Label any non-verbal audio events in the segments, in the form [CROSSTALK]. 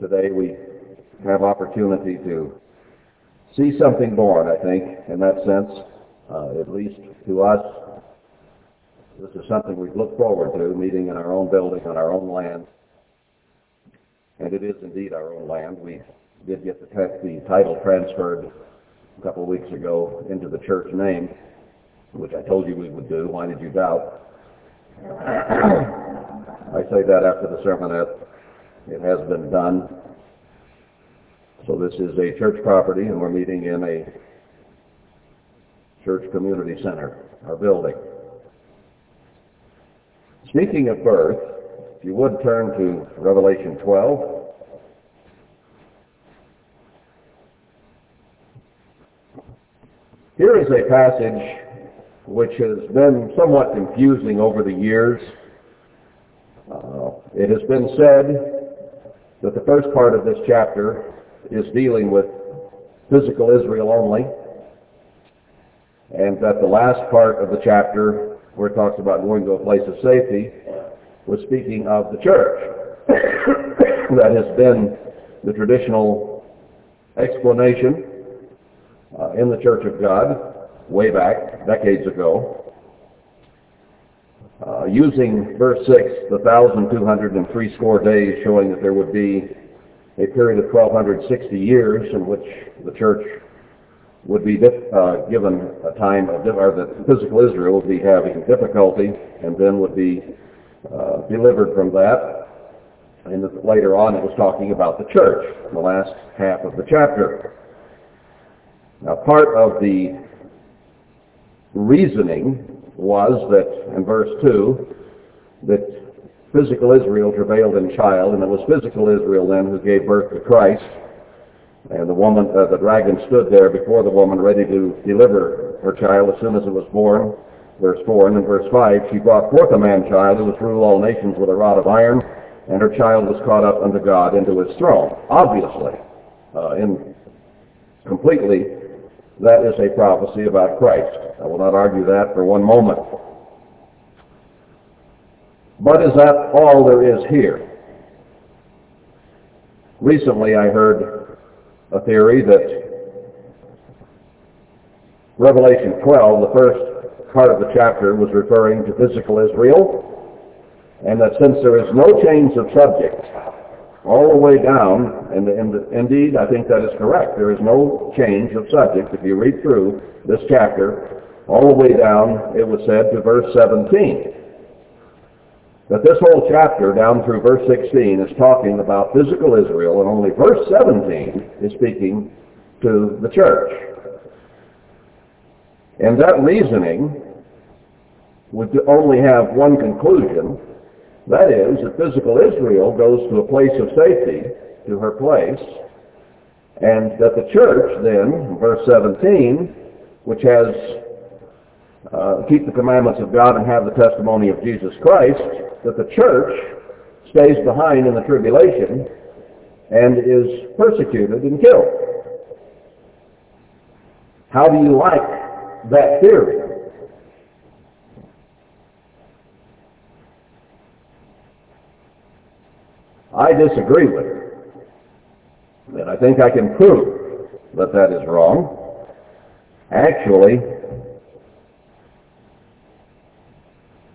today we have opportunity to see something born, I think, in that sense, uh, at least to us. This is something we look forward to, meeting in our own building on our own land. And it is indeed our own land. We did get the, the title transferred a couple of weeks ago into the church name, which I told you we would do. Why did you doubt? [COUGHS] I say that after the sermonette. It has been done. So this is a church property, and we're meeting in a church community center, our building. Speaking of birth, if you would turn to Revelation 12. Here is a passage which has been somewhat confusing over the years. Uh, it has been said that the first part of this chapter is dealing with physical Israel only, and that the last part of the chapter, where it talks about going to a place of safety, was speaking of the church. [COUGHS] that has been the traditional explanation uh, in the Church of God way back, decades ago. Uh, using verse 6, the 1,203 score days, showing that there would be a period of 1,260 years in which the church would be uh, given a time of, or that physical Israel would be having difficulty and then would be uh, delivered from that. And later on it was talking about the church, in the last half of the chapter. Now part of the reasoning was that, in verse 2, that physical Israel travailed in child, and it was physical Israel then who gave birth to Christ. And the woman, uh, the dragon stood there before the woman ready to deliver her child as soon as it was born. Verse 4, and in verse 5, she brought forth a man-child who was rule all nations with a rod of iron, and her child was caught up unto God into his throne. Obviously, uh, in completely, that is a prophecy about Christ. I will not argue that for one moment. But is that all there is here? Recently I heard a theory that Revelation 12, the first part of the chapter, was referring to physical Israel, and that since there is no change of subject all the way down, and, and indeed I think that is correct, there is no change of subject. If you read through this chapter, all the way down, it was said to verse 17 that this whole chapter down through verse 16 is talking about physical Israel and only verse 17 is speaking to the church. And that reasoning would only have one conclusion. That is, that physical Israel goes to a place of safety, to her place, and that the church then, verse 17, which has uh, keep the commandments of God and have the testimony of Jesus Christ, that the church stays behind in the tribulation and is persecuted and killed. How do you like that theory? I disagree with it. And I think I can prove that that is wrong. Actually,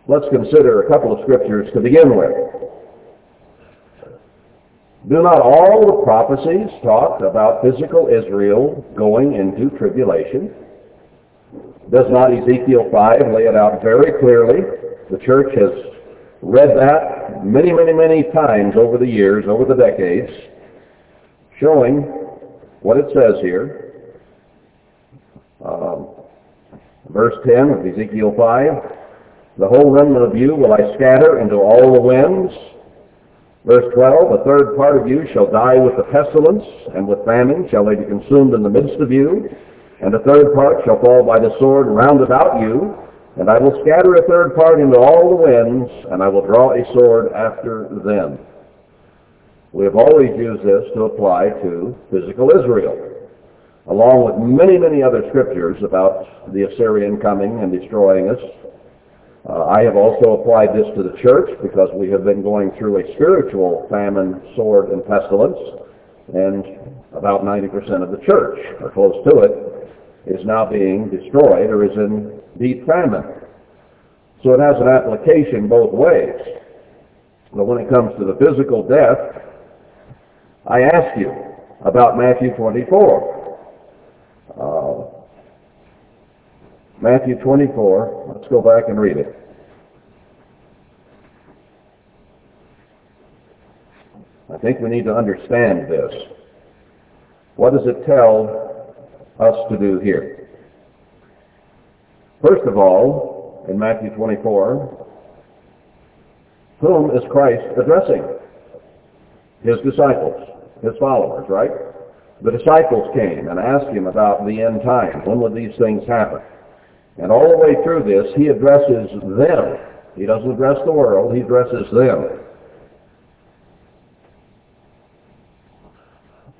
Let's consider a couple of scriptures to begin with. Do not all the prophecies talk about physical Israel going into tribulation? Does not Ezekiel 5 lay it out very clearly? The church has read that many, many, many times over the years, over the decades, showing what it says here. Um, verse 10 of Ezekiel 5, the whole remnant of you will I scatter into all the winds. Verse 12, a third part of you shall die with the pestilence, and with famine shall they be consumed in the midst of you. And a third part shall fall by the sword round about you. And I will scatter a third part into all the winds, and I will draw a sword after them. We have always used this to apply to physical Israel, along with many, many other scriptures about the Assyrian coming and destroying us Uh, I have also applied this to the church because we have been going through a spiritual famine, sword, and pestilence, and about 90% of the church, or close to it, is now being destroyed or is in famine. So it has an application both ways. But when it comes to the physical death, I ask you about Matthew 24. Uh, Matthew 24, let's go back and read it. I think we need to understand this. What does it tell us to do here? First of all, in Matthew 24, whom is Christ addressing? His disciples, his followers, right? The disciples came and asked him about the end time. When would these things happen? And all the way through this, he addresses them. He doesn't address the world, he addresses them.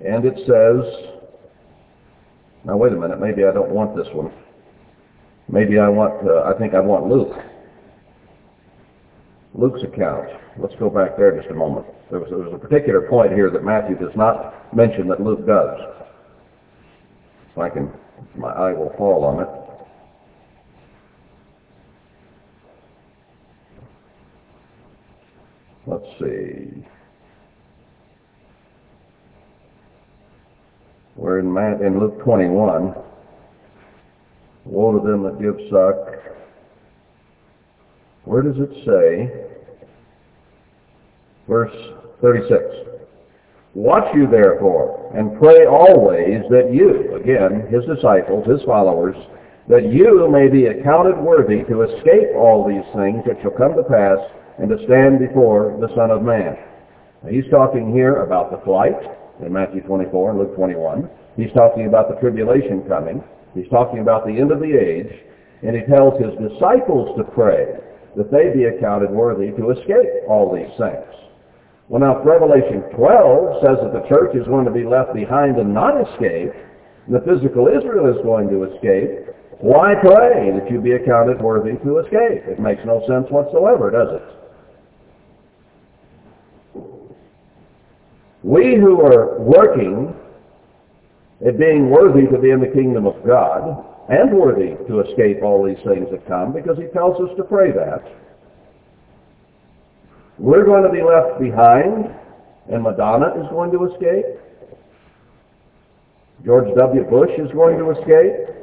And it says, now wait a minute, maybe I don't want this one. Maybe I want, uh, I think I want Luke. Luke's account. Let's go back there just a moment. There was, there was a particular point here that Matthew does not mention that Luke does. If I can, my eye will fall on it. Let's see. We're in, Matt, in Luke 21. Woe to them that give suck. Where does it say? Verse 36. Watch you therefore, and pray always that you, again, his disciples, his followers, that you may be accounted worthy to escape all these things that shall come to pass and to stand before the Son of Man. Now, he's talking here about the flight in Matthew 24 and Luke 21. He's talking about the tribulation coming. He's talking about the end of the age. And he tells his disciples to pray that they be accounted worthy to escape all these things. Well, now, if Revelation 12 says that the church is going to be left behind and not escape, and the physical Israel is going to escape, why pray that you be accounted worthy to escape? It makes no sense whatsoever, does it? We who are working at being worthy to be in the kingdom of God and worthy to escape all these things that come because he tells us to pray that. We're going to be left behind and Madonna is going to escape. George W. Bush is going to escape.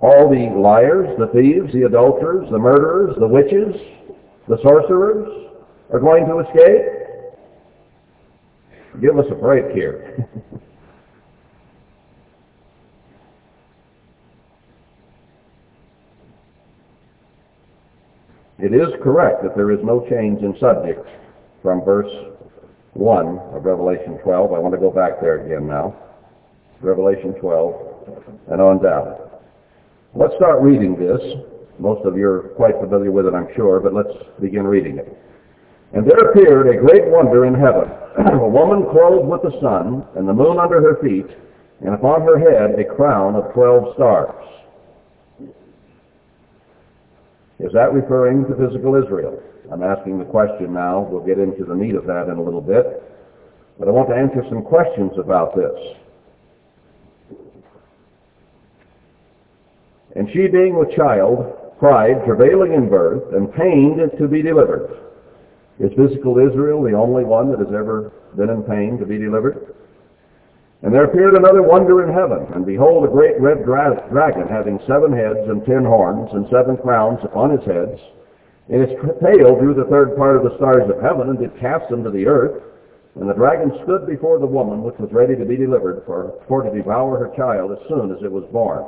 All the liars, the thieves, the adulterers, the murderers, the witches, the sorcerers are going to escape. Give us a break here. [LAUGHS] it is correct that there is no change in subject from verse 1 of Revelation 12. I want to go back there again now. Revelation 12 and on down. Let's start reading this. Most of you are quite familiar with it, I'm sure, but let's begin reading it. And there appeared a great wonder in heaven, [CLEARS THROAT] a woman clothed with the sun, and the moon under her feet, and upon her head a crown of twelve stars. Is that referring to physical Israel? I'm asking the question now. We'll get into the meat of that in a little bit. But I want to answer some questions about this. And she being with child, cried, travailing in birth, and pained to be delivered. Is physical Israel the only one that has ever been in pain to be delivered? And there appeared another wonder in heaven, and behold, a great red dra dragon, having seven heads and ten horns, and seven crowns upon his heads. In its tail drew the third part of the stars of heaven, and did cast them to the earth. And the dragon stood before the woman, which was ready to be delivered, for, for to devour her child as soon as it was born.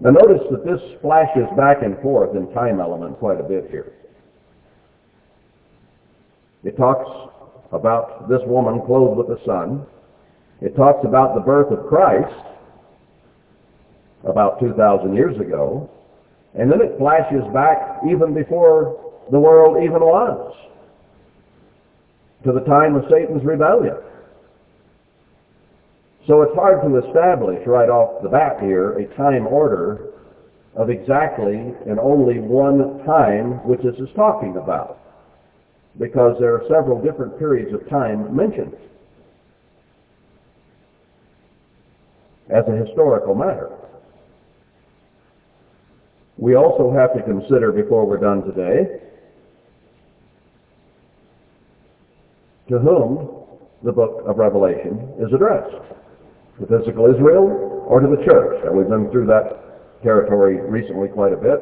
Now notice that this flashes back and forth in time element quite a bit here. It talks about this woman clothed with the sun. It talks about the birth of Christ about 2,000 years ago. And then it flashes back even before the world even was to the time of Satan's rebellion. So it's hard to establish right off the bat here a time order of exactly and only one time which this is talking about, because there are several different periods of time mentioned as a historical matter. We also have to consider before we're done today to whom the book of Revelation is addressed. To physical Israel or to the church. And we've been through that territory recently quite a bit,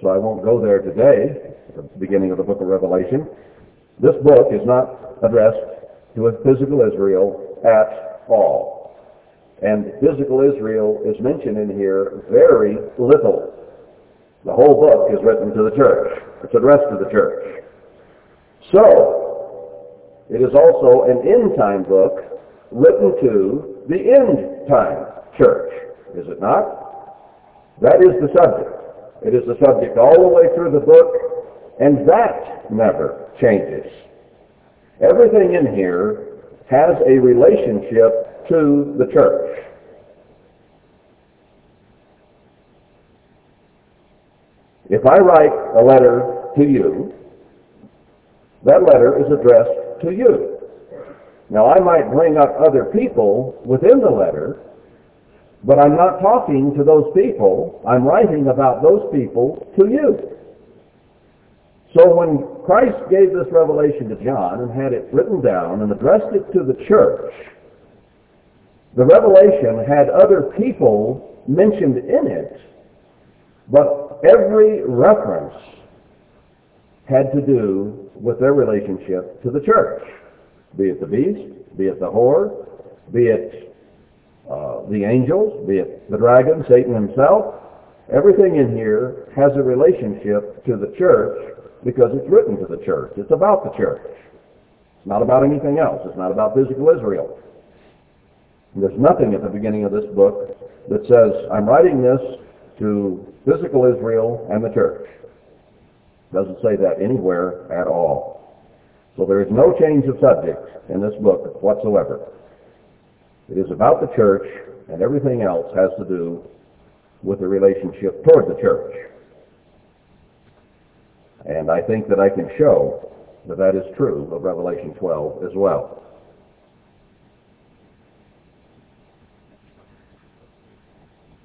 so I won't go there today, at the beginning of the book of Revelation. This book is not addressed to a physical Israel at all. And physical Israel is mentioned in here very little. The whole book is written to the church. It's addressed to the church. So, it is also an end-time book written to the end-time church, is it not? That is the subject. It is the subject all the way through the book, and that never changes. Everything in here has a relationship to the church. If I write a letter to you, that letter is addressed to you. Now, I might bring up other people within the letter, but I'm not talking to those people. I'm writing about those people to you. So when Christ gave this revelation to John and had it written down and addressed it to the church, the revelation had other people mentioned in it, but every reference had to do with their relationship to the church, be it the beast, be it the whore, be it uh, the angels, be it the dragon, Satan himself. Everything in here has a relationship to the church because it's written to the church. It's about the church. It's not about anything else. It's not about physical Israel. There's nothing at the beginning of this book that says, I'm writing this to physical Israel and the church. Doesn't say that anywhere at all. So there is no change of subject in this book whatsoever. It is about the church, and everything else has to do with the relationship toward the church. And I think that I can show that that is true of Revelation 12 as well.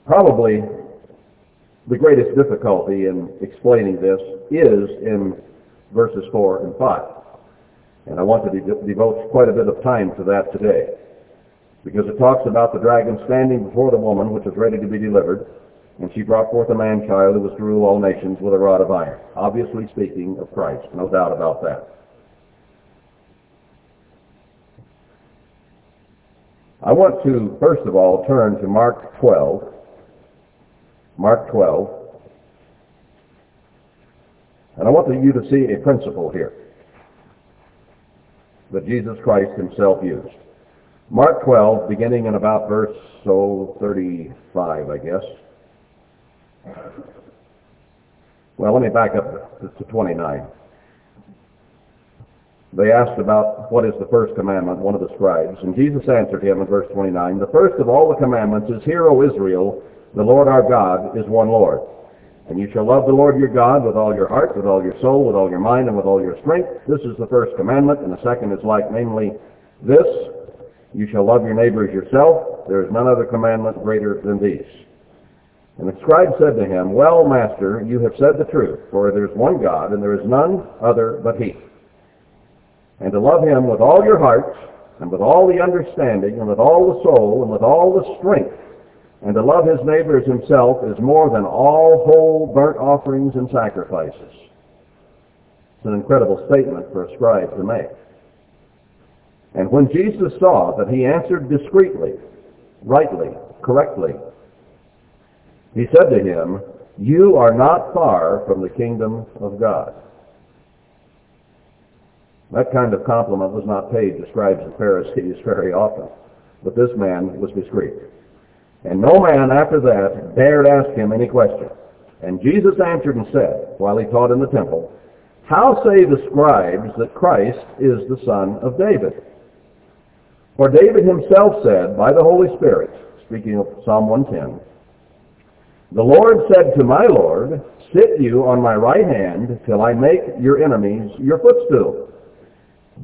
Probably the greatest difficulty in explaining this is in verses 4 and 5. And I want to de- devote quite a bit of time to that today. Because it talks about the dragon standing before the woman which was ready to be delivered, and she brought forth a man-child who was to rule all nations with a rod of iron. Obviously speaking of Christ, no doubt about that. I want to, first of all, turn to Mark 12, Mark 12. And I want you to see a principle here that Jesus Christ himself used. Mark 12, beginning in about verse so 35, I guess. Well, let me back up to 29. They asked about what is the first commandment, one of the scribes, and Jesus answered him in verse 29, The first of all the commandments is, Hear, O Israel, the Lord our God is one Lord. And you shall love the Lord your God with all your heart, with all your soul, with all your mind, and with all your strength. This is the first commandment, and the second is like, namely, this, you shall love your neighbor as yourself. There is none other commandment greater than these. And the scribe said to him, Well, master, you have said the truth, for there is one God, and there is none other but he. And to love him with all your heart, and with all the understanding, and with all the soul, and with all the strength, and to love his neighbor as himself is more than all whole burnt offerings and sacrifices. It's an incredible statement for a scribe to make. And when Jesus saw that he answered discreetly, rightly, correctly, he said to him, You are not far from the kingdom of God. That kind of compliment was not paid to scribes and Pharisees [LAUGHS] very often, but this man was discreet. And no man after that dared ask him any question. And Jesus answered and said, while he taught in the temple, How say the scribes that Christ is the son of David? For David himself said by the Holy Spirit, speaking of Psalm 110, The Lord said to my Lord, Sit you on my right hand till I make your enemies your footstool.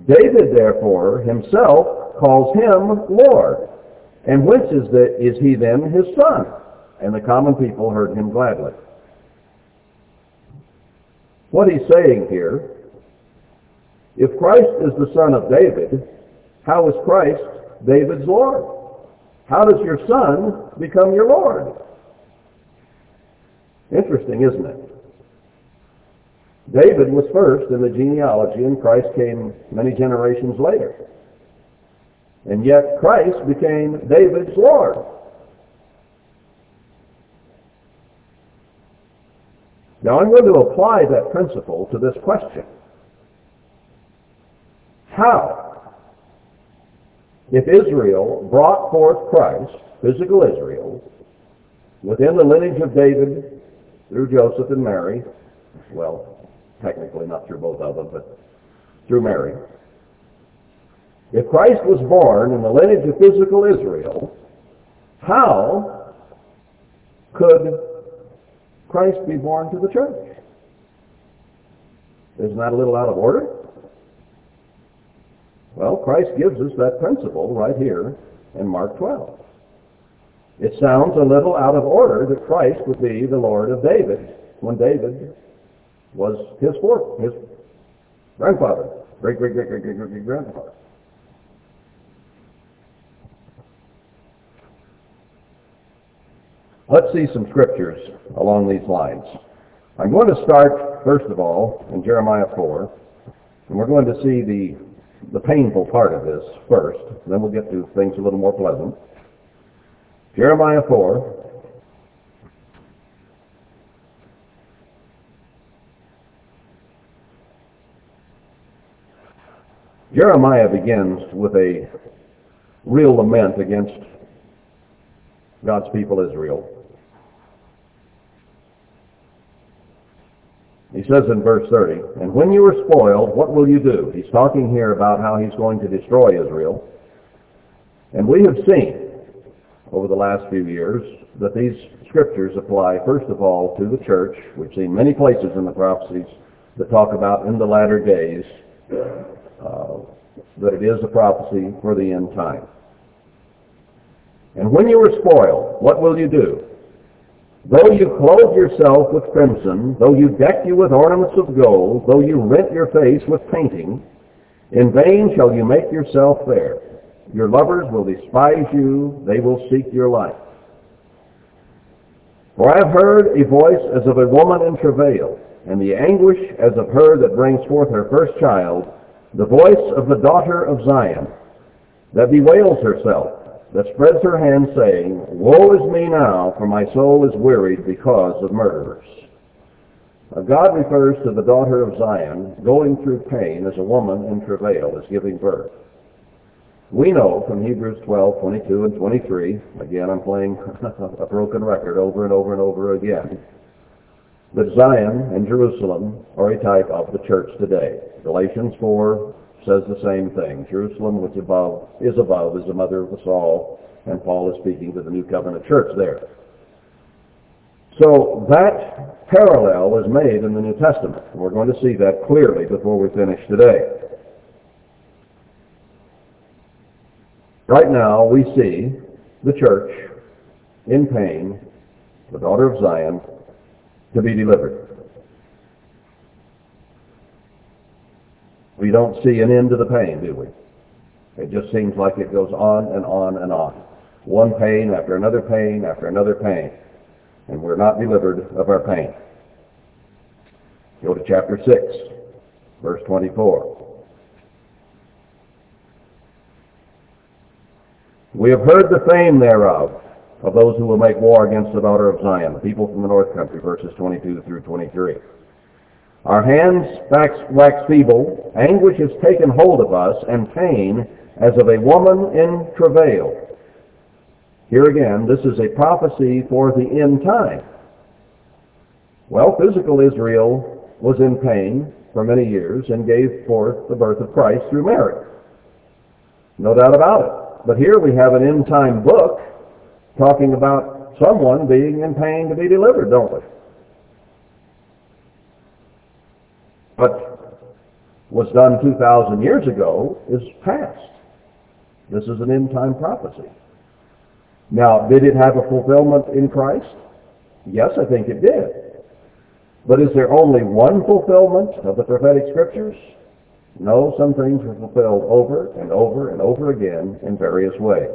David, therefore, himself calls him Lord. And whence is, the, is he then his son? And the common people heard him gladly. What he's saying here, if Christ is the son of David, how is Christ David's Lord? How does your son become your Lord? Interesting, isn't it? David was first in the genealogy and Christ came many generations later. And yet Christ became David's Lord. Now I'm going to apply that principle to this question. How? If Israel brought forth Christ, physical Israel, within the lineage of David through Joseph and Mary, well, technically not through both of them, but through Mary. If Christ was born in the lineage of physical Israel, how could Christ be born to the church? Isn't that a little out of order? Well, Christ gives us that principle right here in Mark 12. It sounds a little out of order that Christ would be the Lord of David when David was his fourth, his grandfather, great great great great great great grandfather. Let's see some scriptures along these lines. I'm going to start, first of all, in Jeremiah 4, and we're going to see the, the painful part of this first, then we'll get to things a little more pleasant. Jeremiah 4, Jeremiah begins with a real lament against God's people Israel. He says in verse 30, And when you are spoiled, what will you do? He's talking here about how he's going to destroy Israel. And we have seen over the last few years that these scriptures apply, first of all, to the church. We've seen many places in the prophecies that talk about in the latter days uh, that it is a prophecy for the end time. And when you are spoiled, what will you do? Though you clothe yourself with crimson, though you deck you with ornaments of gold, though you rent your face with painting, in vain shall you make yourself fair. Your lovers will despise you, they will seek your life. For I have heard a voice as of a woman in travail, and the anguish as of her that brings forth her first child, the voice of the daughter of Zion, that bewails herself, that spreads her hands, saying, Woe is me now, for my soul is wearied because of murderers. Now, God refers to the daughter of Zion going through pain as a woman in travail is giving birth. We know from Hebrews 12, 22 and 23, again I'm playing [LAUGHS] a broken record over and over and over again, that Zion and Jerusalem are a type of the church today. Galatians 4 says the same thing. Jerusalem, which above is above, is the mother of us all, and Paul is speaking to the New Covenant church there. So that parallel is made in the New Testament. We're going to see that clearly before we finish today. Right now we see the church in pain, the daughter of Zion, to be delivered. We don't see an end to the pain, do we? It just seems like it goes on and on and on. One pain after another pain after another pain. And we're not delivered of our pain. Go to chapter 6, verse 24. We have heard the fame thereof, of those who will make war against the daughter of Zion, the people from the north country, verses 22 through 23. Our hands wax, feeble, anguish has taken hold of us, and pain as of a woman in travail. Here again, this is a prophecy for the end time. Well, physical Israel was in pain for many years and gave forth the birth of Christ through Mary. No doubt about it. But here we have an end time book talking about someone being in pain to be delivered, don't we? What was done 2,000 years ago is past. This is an end-time prophecy. Now, did it have a fulfillment in Christ? Yes, I think it did. But is there only one fulfillment of the prophetic scriptures? No, some things were fulfilled over and over and over again in various ways.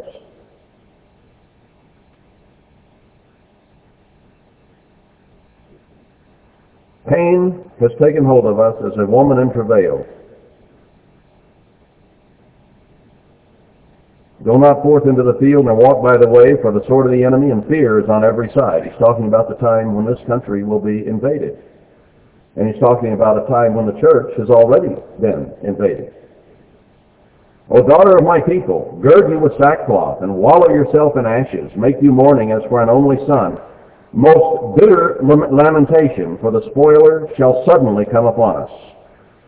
Pain has taken hold of us as a woman in travail. Go not forth into the field nor walk by the way, for the sword of the enemy and fear is on every side. He's talking about the time when this country will be invaded. And he's talking about a time when the church has already been invaded. O daughter of my people, gird you with sackcloth, and wallow yourself in ashes. Make you mourning as for an only son most bitter lamentation, for the spoiler shall suddenly come upon us.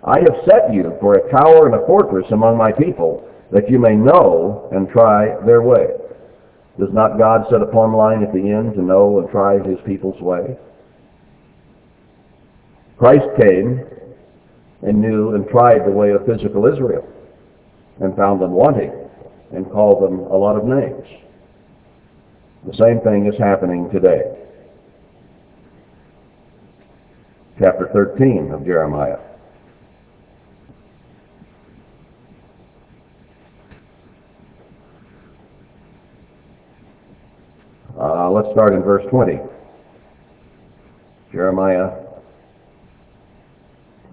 I have set you for a tower and a fortress among my people, that you may know and try their way. Does not God set upon line at the end to know and try his people's way? Christ came and knew and tried the way of physical Israel and found them wanting and called them a lot of names. The same thing is happening today. Chapter 13 of Jeremiah. Uh, let's start in verse 20. Jeremiah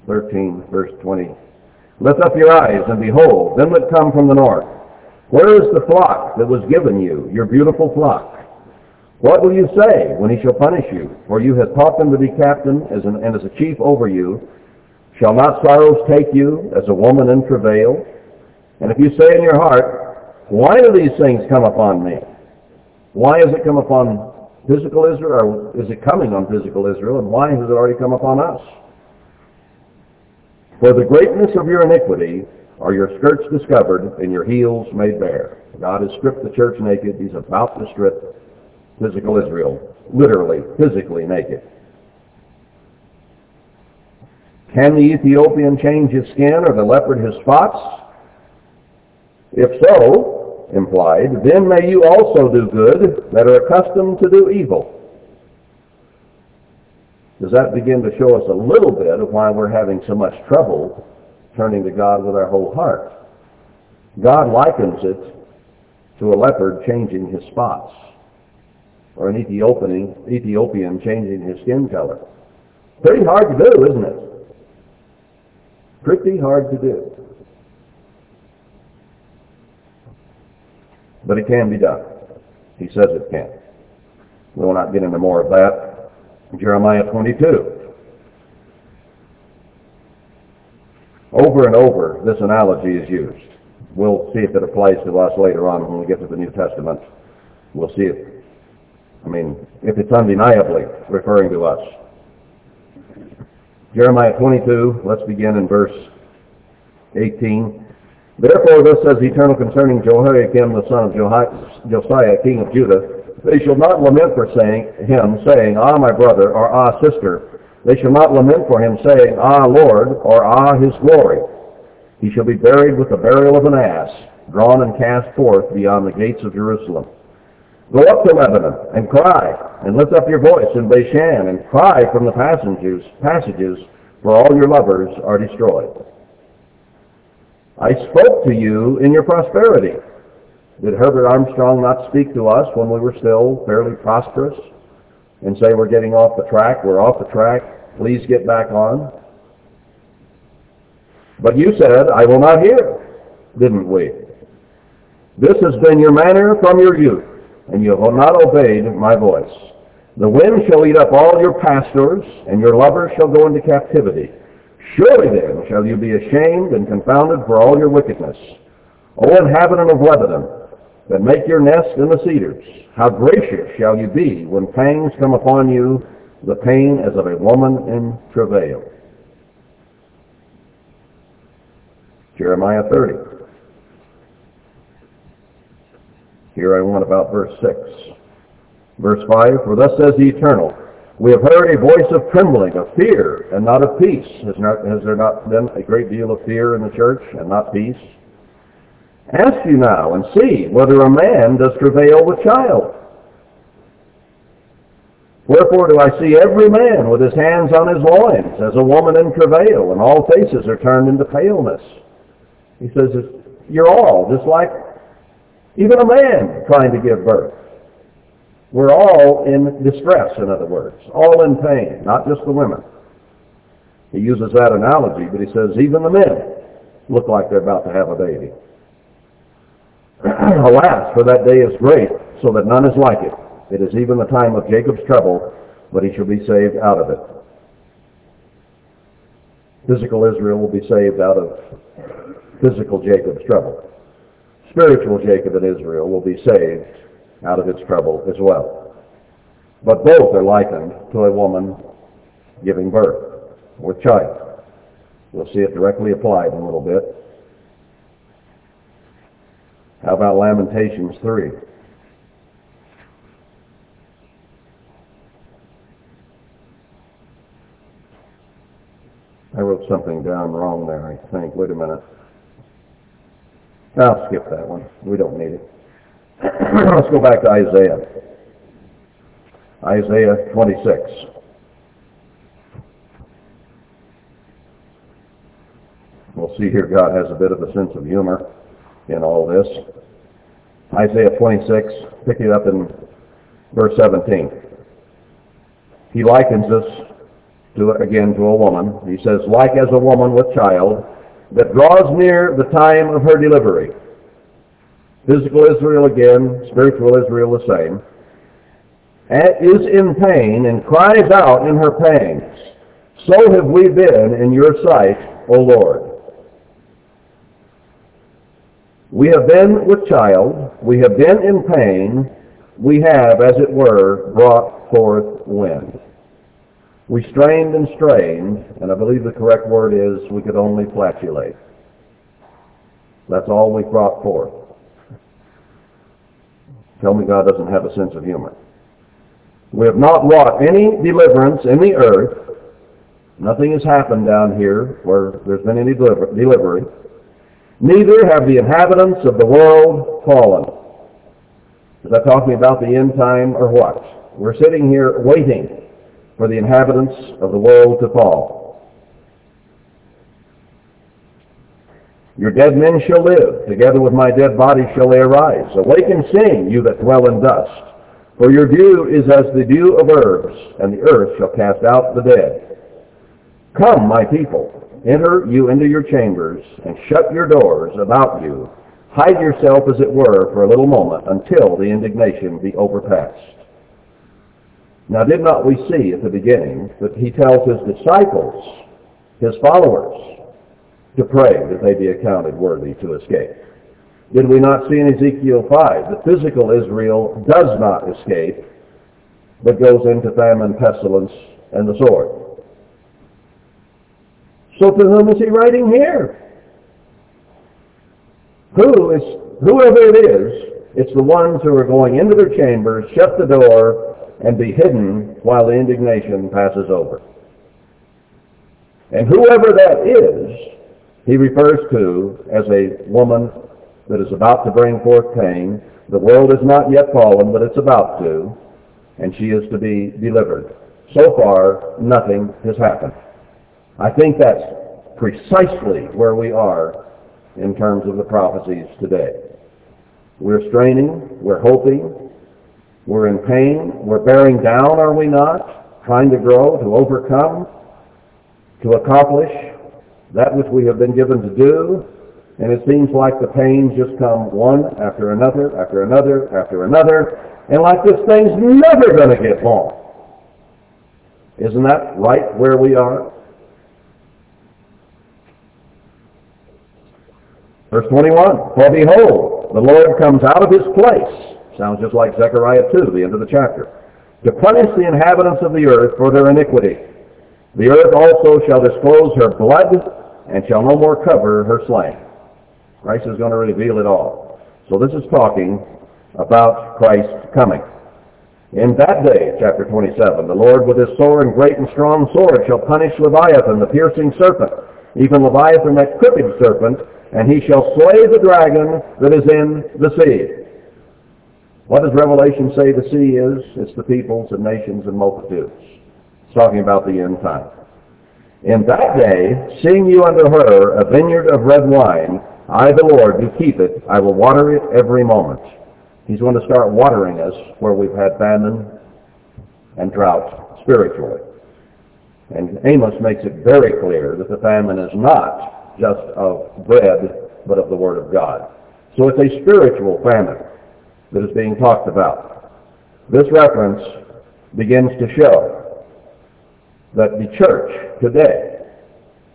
13, verse 20. Lift up your eyes and behold, them that come from the north. Where is the flock that was given you, your beautiful flock? What will you say when he shall punish you? For you have taught them to be captain as an, and as a chief over you. Shall not sorrows take you as a woman in travail? And if you say in your heart, Why do these things come upon me? Why has it come upon physical Israel, or is it coming on physical Israel, and why has it already come upon us? For the greatness of your iniquity are your skirts discovered, and your heels made bare. God has stripped the church naked. He's about to strip physical Israel, literally, physically naked. Can the Ethiopian change his skin or the leopard his spots? If so, implied, then may you also do good that are accustomed to do evil. Does that begin to show us a little bit of why we're having so much trouble turning to God with our whole heart? God likens it to a leopard changing his spots or an Ethiopian, Ethiopian changing his skin color. Pretty hard to do, isn't it? Pretty hard to do. But it can be done. He says it can. We will not get into more of that. Jeremiah 22. Over and over, this analogy is used. We'll see if it applies to us later on when we get to the New Testament. We'll see if I mean, if it's undeniably referring to us. Jeremiah 22, let's begin in verse 18. Therefore thus says the Eternal concerning Jehoiakim the son of Josiah, king of Judah, they shall not lament for saying, him, saying, Ah, my brother, or Ah, sister. They shall not lament for him, saying, Ah, Lord, or Ah, his glory. He shall be buried with the burial of an ass, drawn and cast forth beyond the gates of Jerusalem. Go up to Lebanon and cry, and lift up your voice in Bashan, and cry from the passages, passages, for all your lovers are destroyed. I spoke to you in your prosperity. Did Herbert Armstrong not speak to us when we were still fairly prosperous and say we're getting off the track, we're off the track, please get back on? But you said, I will not hear, didn't we? This has been your manner from your youth and you have not obeyed my voice. The wind shall eat up all your pastors, and your lovers shall go into captivity. Surely then shall you be ashamed and confounded for all your wickedness. O inhabitant of Lebanon, that make your nest in the cedars, how gracious shall you be when pangs come upon you, the pain as of a woman in travail. Jeremiah 30. Here I want about verse 6. Verse 5, For thus says the Eternal, We have heard a voice of trembling, of fear, and not of peace. Has, not, has there not been a great deal of fear in the church, and not peace? Ask you now, and see whether a man does travail with child. Wherefore do I see every man with his hands on his loins, as a woman in travail, and all faces are turned into paleness. He says, you're all just like even a man trying to give birth. We're all in distress, in other words, all in pain, not just the women. He uses that analogy, but he says even the men look like they're about to have a baby. [CLEARS THROAT] Alas, for that day is great, so that none is like it. It is even the time of Jacob's trouble, but he shall be saved out of it. Physical Israel will be saved out of physical Jacob's trouble. Spiritual Jacob and Israel will be saved out of its trouble as well. But both are likened to a woman giving birth with child. We'll see it directly applied in a little bit. How about Lamentations 3? I wrote something down wrong there, I think. Wait a minute. I'll skip that one. We don't need it. [CLEARS THROAT] Let's go back to Isaiah. Isaiah 26. We'll see here God has a bit of a sense of humor in all this. Isaiah 26, pick it up in verse 17. He likens us to, again to a woman. He says, like as a woman with child that draws near the time of her delivery. Physical Israel again, spiritual Israel the same, And is in pain and cries out in her pangs. So have we been in your sight, O Lord. We have been with child, we have been in pain, we have, as it were, brought forth wind. We strained and strained, and I believe the correct word is we could only flatulate. That's all we brought forth. Tell me God doesn't have a sense of humor. We have not wrought any deliverance in the earth. Nothing has happened down here where there's been any delivery. Neither have the inhabitants of the world fallen. Is that talking about the end time or what? We're sitting here waiting for the inhabitants of the world to fall. Your dead men shall live, together with my dead body shall they arise. Awake and sing, you that dwell in dust. For your dew is as the dew of herbs, and the earth shall cast out the dead. Come, my people, enter you into your chambers, and shut your doors about you. Hide yourself, as it were, for a little moment, until the indignation be overpassed. Now did not we see at the beginning that he tells his disciples, his followers, to pray that they be accounted worthy to escape? Did we not see in Ezekiel 5 that physical Israel does not escape, but goes into famine, pestilence, and the sword? So to whom is he writing here? Who is, whoever it is, it's the ones who are going into their chambers, shut the door, and be hidden while the indignation passes over. And whoever that is, he refers to as a woman that is about to bring forth pain. The world is not yet fallen, but it's about to, and she is to be delivered. So far, nothing has happened. I think that's precisely where we are in terms of the prophecies today. We're straining, we're hoping, we're in pain. We're bearing down, are we not? Trying to grow, to overcome, to accomplish that which we have been given to do. And it seems like the pains just come one after another, after another, after another. And like this thing's never going to get long. Isn't that right where we are? Verse 21, For behold, the Lord comes out of his place Sounds just like Zechariah 2, the end of the chapter. To punish the inhabitants of the earth for their iniquity. The earth also shall disclose her blood and shall no more cover her slain. Christ is going to reveal it all. So this is talking about Christ coming. In that day, chapter 27, the Lord with his sore and great and strong sword shall punish Leviathan, the piercing serpent, even Leviathan, that crooked serpent, and he shall slay the dragon that is in the sea. What does Revelation say the sea is? It's the peoples and nations and multitudes. It's talking about the end time. In that day, seeing you unto her a vineyard of red wine, I, the Lord, do keep it. I will water it every moment. He's going to start watering us where we've had famine and drought spiritually. And Amos makes it very clear that the famine is not just of bread, but of the Word of God. So it's a spiritual famine that is being talked about. This reference begins to show that the church today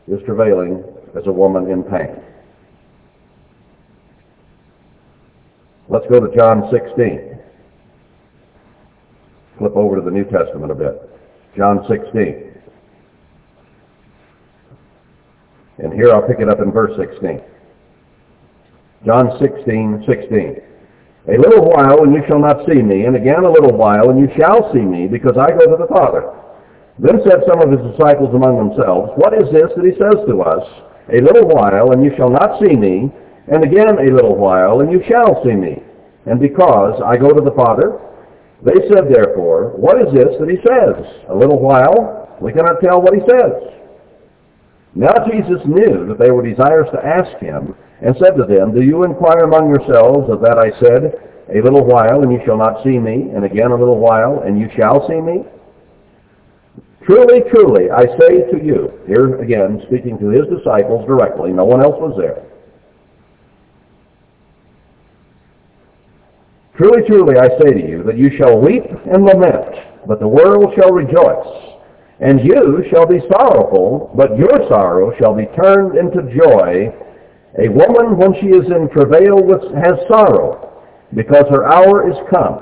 is travailing as a woman in pain. Let's go to John 16. Flip over to the New Testament a bit. John 16. And here I'll pick it up in verse 16. John 16, 16. A little while and you shall not see me, and again a little while and you shall see me, because I go to the Father. Then said some of his disciples among themselves, What is this that he says to us? A little while and you shall not see me, and again a little while, and you shall see me. And because I go to the Father, they said therefore, What is this that he says? A little while, we cannot tell what he says. Now Jesus knew that they were desirous to ask him, and said to them, Do you inquire among yourselves of that I said, A little while, and you shall not see me, and again a little while, and you shall see me? Truly, truly, I say to you, here again speaking to his disciples directly, no one else was there, Truly, truly, I say to you that you shall weep and lament, but the world shall rejoice. And you shall be sorrowful, but your sorrow shall be turned into joy. A woman, when she is in travail, has sorrow, because her hour is come.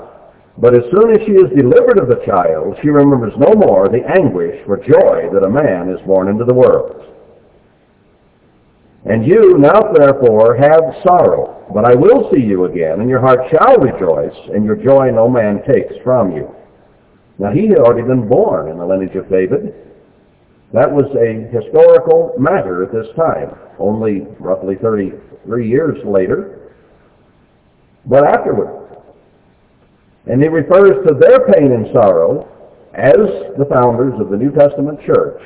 But as soon as she is delivered of the child, she remembers no more the anguish for joy that a man is born into the world. And you now therefore have sorrow, but I will see you again, and your heart shall rejoice, and your joy no man takes from you. Now he had already been born in the lineage of David. That was a historical matter at this time, only roughly 33 years later, but afterward. And he refers to their pain and sorrow as the founders of the New Testament church.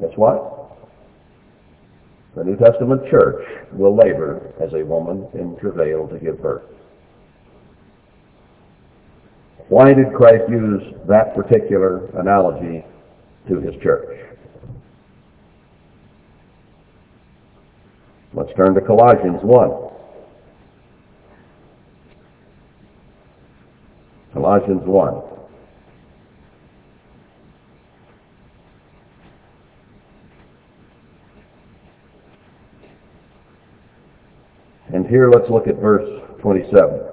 That's what? The New Testament church will labor as a woman in travail to give birth. Why did Christ use that particular analogy to his church? Let's turn to Colossians 1. Colossians 1. And here let's look at verse 27.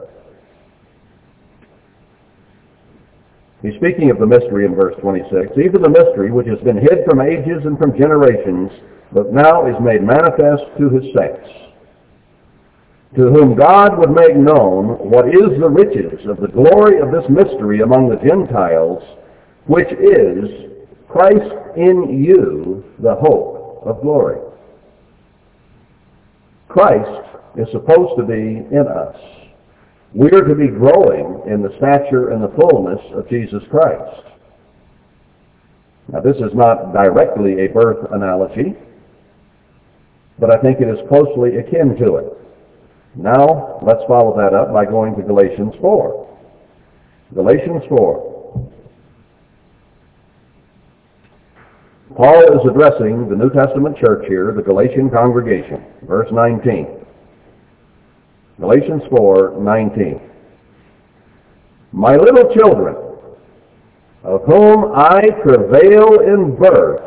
He's speaking of the mystery in verse 26. Even the mystery which has been hid from ages and from generations, but now is made manifest to his saints, to whom God would make known what is the riches of the glory of this mystery among the Gentiles, which is Christ in you, the hope of glory. Christ is supposed to be in us. We are to be growing in the stature and the fullness of Jesus Christ. Now this is not directly a birth analogy, but I think it is closely akin to it. Now, let's follow that up by going to Galatians 4. Galatians 4. Paul is addressing the New Testament church here, the Galatian congregation. Verse 19. Galatians 4, 19. My little children, of whom I travail in birth,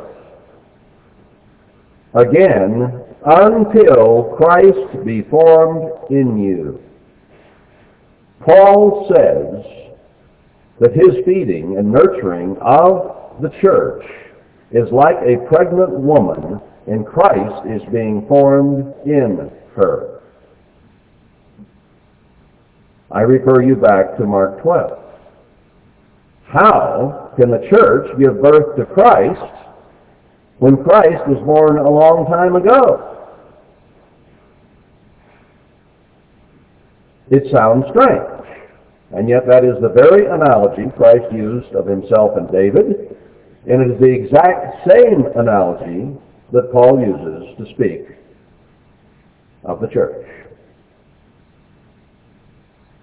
again, until Christ be formed in you. Paul says that his feeding and nurturing of the church is like a pregnant woman and Christ is being formed in her. I refer you back to Mark 12. How can the church give birth to Christ when Christ was born a long time ago? It sounds strange. And yet that is the very analogy Christ used of himself and David, and it is the exact same analogy that Paul uses to speak of the church.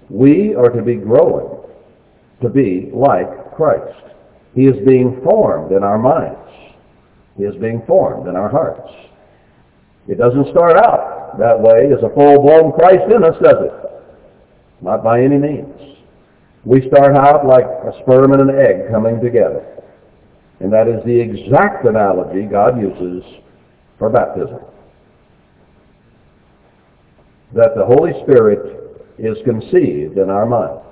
We are to be growing to be like Christ. He is being formed in our minds. He is being formed in our hearts. It doesn't start out that way as a full-blown Christ in us, does it? Not by any means. We start out like a sperm and an egg coming together. And that is the exact analogy God uses for baptism. That the Holy Spirit is conceived in our minds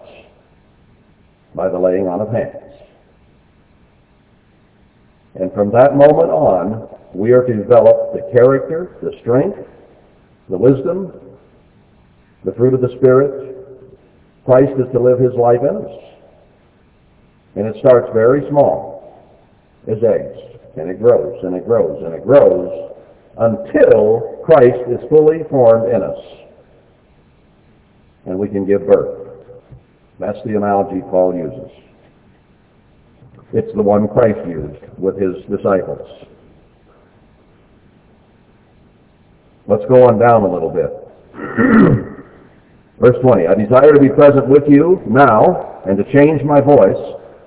by the laying on of hands. And from that moment on, we are to develop the character, the strength, the wisdom, the fruit of the Spirit. Christ is to live his life in us. And it starts very small as eggs. And it grows and it grows and it grows until Christ is fully formed in us. And we can give birth. That's the analogy Paul uses. It's the one Christ used with his disciples. Let's go on down a little bit. [CLEARS THROAT] Verse 20, I desire to be present with you now and to change my voice,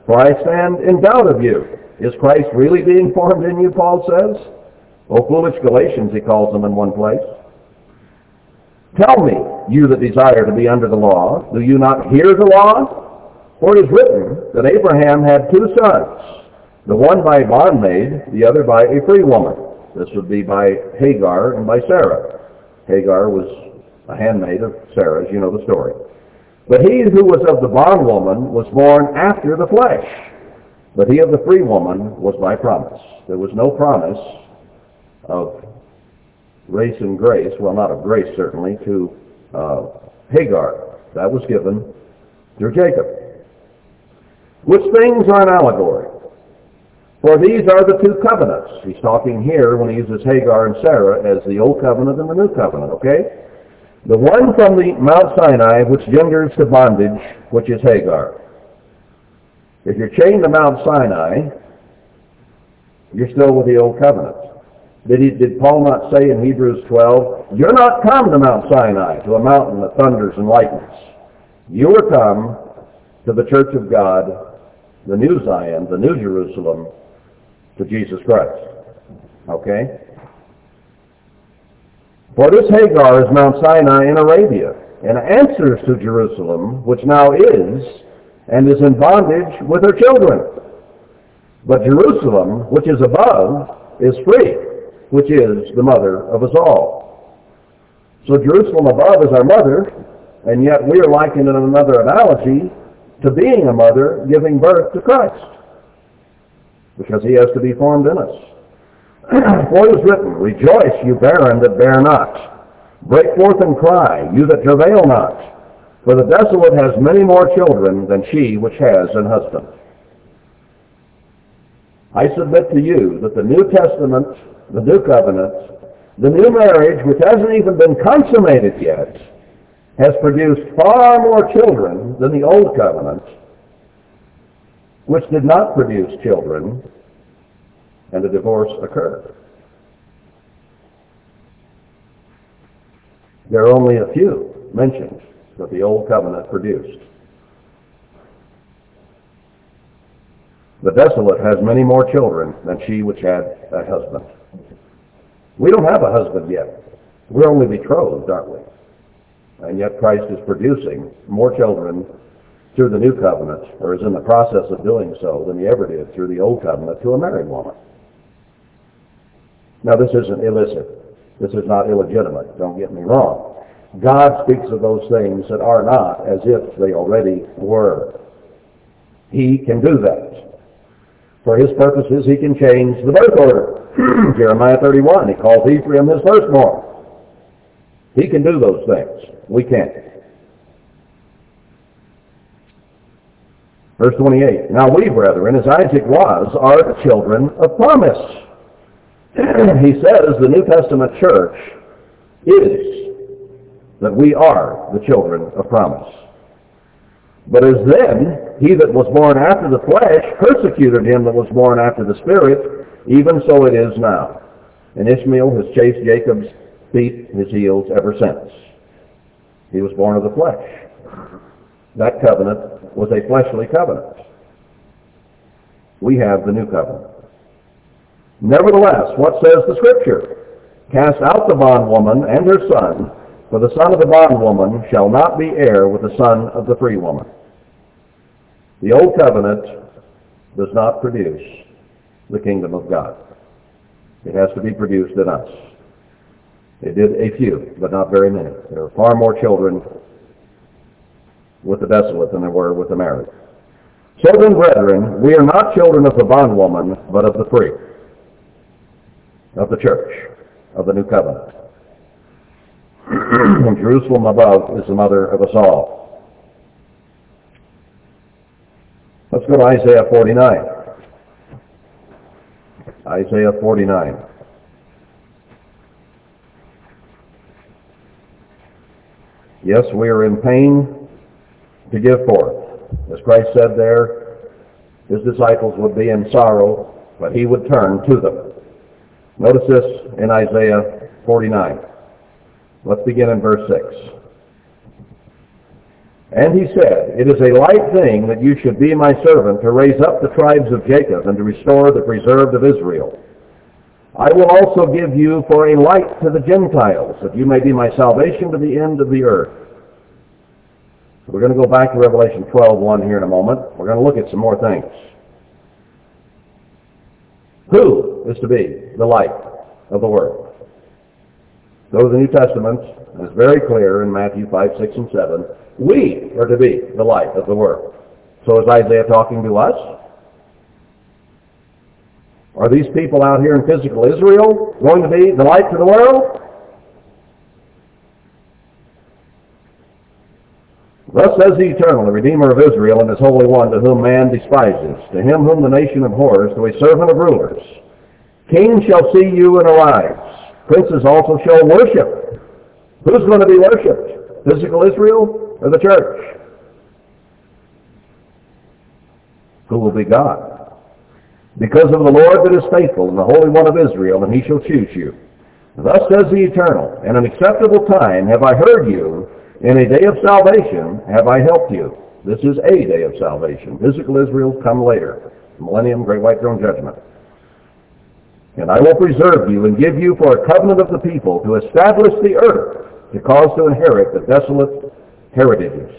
for I stand in doubt of you. Is Christ really being formed in you, Paul says? O foolish Galatians, he calls them in one place. Tell me, you that desire to be under the law, do you not hear the law? For it is written that Abraham had two sons, the one by a bondmaid, the other by a free woman. This would be by Hagar and by Sarah. Hagar was a handmaid of Sarah's, you know the story. But he who was of the bondwoman was born after the flesh. But he of the free woman was by promise. There was no promise of grace and grace, well not of grace certainly, to uh, Hagar. That was given through Jacob. Which things are an allegory? For these are the two covenants. He's talking here when he uses Hagar and Sarah as the Old Covenant and the New Covenant, okay? The one from the Mount Sinai which genders to bondage, which is Hagar. If you're chained to Mount Sinai, you're still with the Old Covenant. Did, he, did Paul not say in Hebrews 12, You're not come to Mount Sinai, to a mountain that thunders and lightens. You are come to the church of God, the new Zion, the new Jerusalem, to Jesus Christ. Okay? For this Hagar is Mount Sinai in Arabia, and answers to Jerusalem, which now is, and is in bondage with her children. But Jerusalem, which is above, is free which is the mother of us all. So Jerusalem above is our mother, and yet we are likened in another analogy to being a mother giving birth to Christ, because he has to be formed in us. [CLEARS THROAT] For it is written, Rejoice, you barren that bear not. Break forth and cry, you that travail not. For the desolate has many more children than she which has an husband. I submit to you that the New Testament the new covenant, the new marriage, which hasn't even been consummated yet, has produced far more children than the old covenant, which did not produce children, and a divorce occurred. There are only a few mentioned that the old covenant produced. The desolate has many more children than she which had a husband. We don't have a husband yet. We're only betrothed, aren't we? And yet Christ is producing more children through the new covenant, or is in the process of doing so, than he ever did through the old covenant to a married woman. Now this isn't illicit. This is not illegitimate. Don't get me wrong. God speaks of those things that are not as if they already were. He can do that. For his purposes, he can change the birth order. [CLEARS THROAT] Jeremiah 31, he calls Ephraim his firstborn. He can do those things. We can't. Verse 28. Now we, brethren, as Isaac was, are the children of promise. [CLEARS THROAT] he says the New Testament church is that we are the children of promise. But as then, he that was born after the flesh persecuted him that was born after the Spirit, even so it is now. And Ishmael has chased Jacob's feet, and his heels, ever since. He was born of the flesh. That covenant was a fleshly covenant. We have the new covenant. Nevertheless, what says the Scripture? Cast out the bondwoman and her son, for the son of the bondwoman shall not be heir with the son of the free woman. The old covenant does not produce the kingdom of God. It has to be produced in us. It did a few, but not very many. There are far more children with the desolate than there were with the married. Then, brethren, we are not children of the bondwoman, but of the free, of the church, of the new covenant. [CLEARS THROAT] Jerusalem above is the mother of us all. Let's go to Isaiah 49. Isaiah 49. Yes, we are in pain to give forth. As Christ said there, his disciples would be in sorrow, but he would turn to them. Notice this in Isaiah 49. Let's begin in verse 6. And he said, It is a light thing that you should be my servant to raise up the tribes of Jacob and to restore the preserved of Israel. I will also give you for a light to the Gentiles, that you may be my salvation to the end of the earth. We're going to go back to Revelation 12.1 here in a moment. We're going to look at some more things. Who is to be the light of the world? To the New Testament, and it's very clear in Matthew 5, 6, and 7 we are to be the light of the world. So is Isaiah talking to us? Are these people out here in physical Israel going to be the light to the world? Thus says the Eternal, the Redeemer of Israel, and His Holy One, to whom man despises, to him whom the nation abhors, to a servant of rulers. Kings shall see you and arise. Princes also shall worship. Who's going to be worshipped? Physical Israel or the church? Who will be God? Because of the Lord that is faithful and the Holy One of Israel, and he shall choose you. Thus says the Eternal, In an acceptable time have I heard you, in a day of salvation have I helped you. This is a day of salvation. Physical Israel come later. Millennium, Great White Throne Judgment. And I will preserve you and give you for a covenant of the people to establish the earth, to cause to inherit the desolate heritages.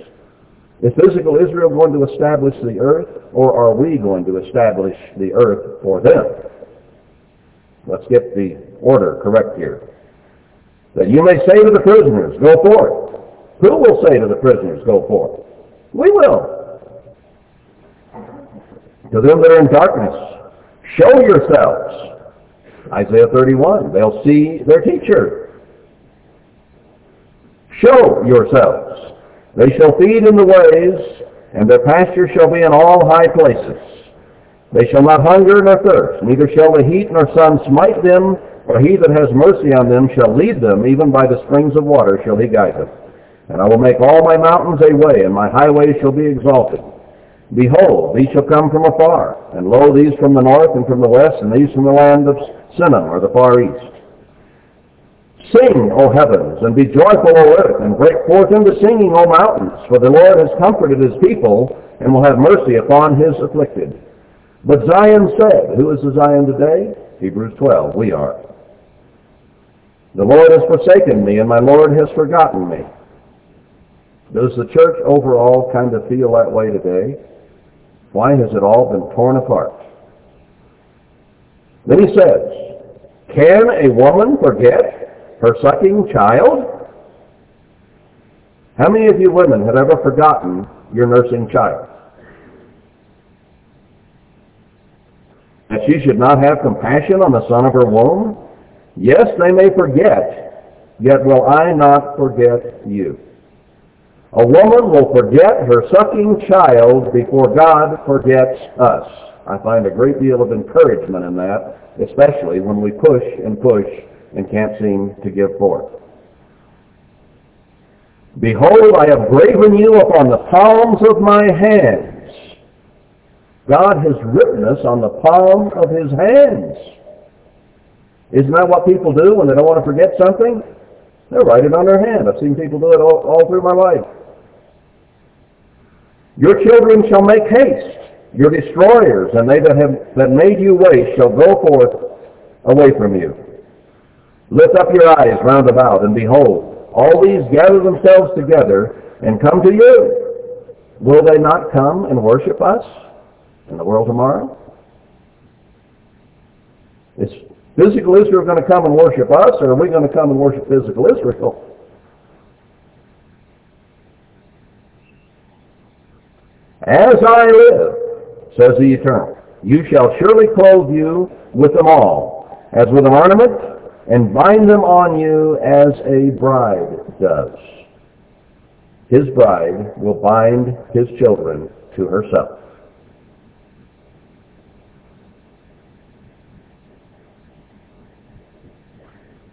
Is physical Israel going to establish the earth, or are we going to establish the earth for them? Let's get the order correct here. That you may say to the prisoners, go forth. Who will say to the prisoners, go forth? We will. To them that are in darkness, show yourselves. Isaiah 31, they'll see their teacher. Show yourselves. They shall feed in the ways, and their pasture shall be in all high places. They shall not hunger nor thirst, neither shall the heat nor sun smite them, for he that has mercy on them shall lead them, even by the springs of water shall he guide them. And I will make all my mountains a way, and my highways shall be exalted. Behold, these shall come from afar, and lo, these from the north and from the west, and these from the land of Sinim, or the far east. Sing, O heavens, and be joyful, O earth, and break forth into singing, O mountains, for the Lord has comforted his people, and will have mercy upon his afflicted. But Zion said, who is the Zion today? Hebrews 12, we are. The Lord has forsaken me, and my Lord has forgotten me. Does the church overall kind of feel that way today? Why has it all been torn apart? Then he says, Can a woman forget her sucking child? How many of you women have ever forgotten your nursing child? That she should not have compassion on the son of her womb? Yes, they may forget, yet will I not forget you. A woman will forget her sucking child before God forgets us. I find a great deal of encouragement in that, especially when we push and push and can't seem to give forth. Behold, I have graven you upon the palms of my hands. God has written us on the palm of his hands. Isn't that what people do when they don't want to forget something? They write it on their hand. I've seen people do it all, all through my life. Your children shall make haste. Your destroyers and they that have that made you waste shall go forth away from you. Lift up your eyes round about, and behold, all these gather themselves together and come to you. Will they not come and worship us in the world tomorrow? Is physical Israel going to come and worship us, or are we going to come and worship physical Israel? As I live, says the Eternal, you shall surely clothe you with them all, as with an ornament, and bind them on you as a bride does. His bride will bind his children to herself.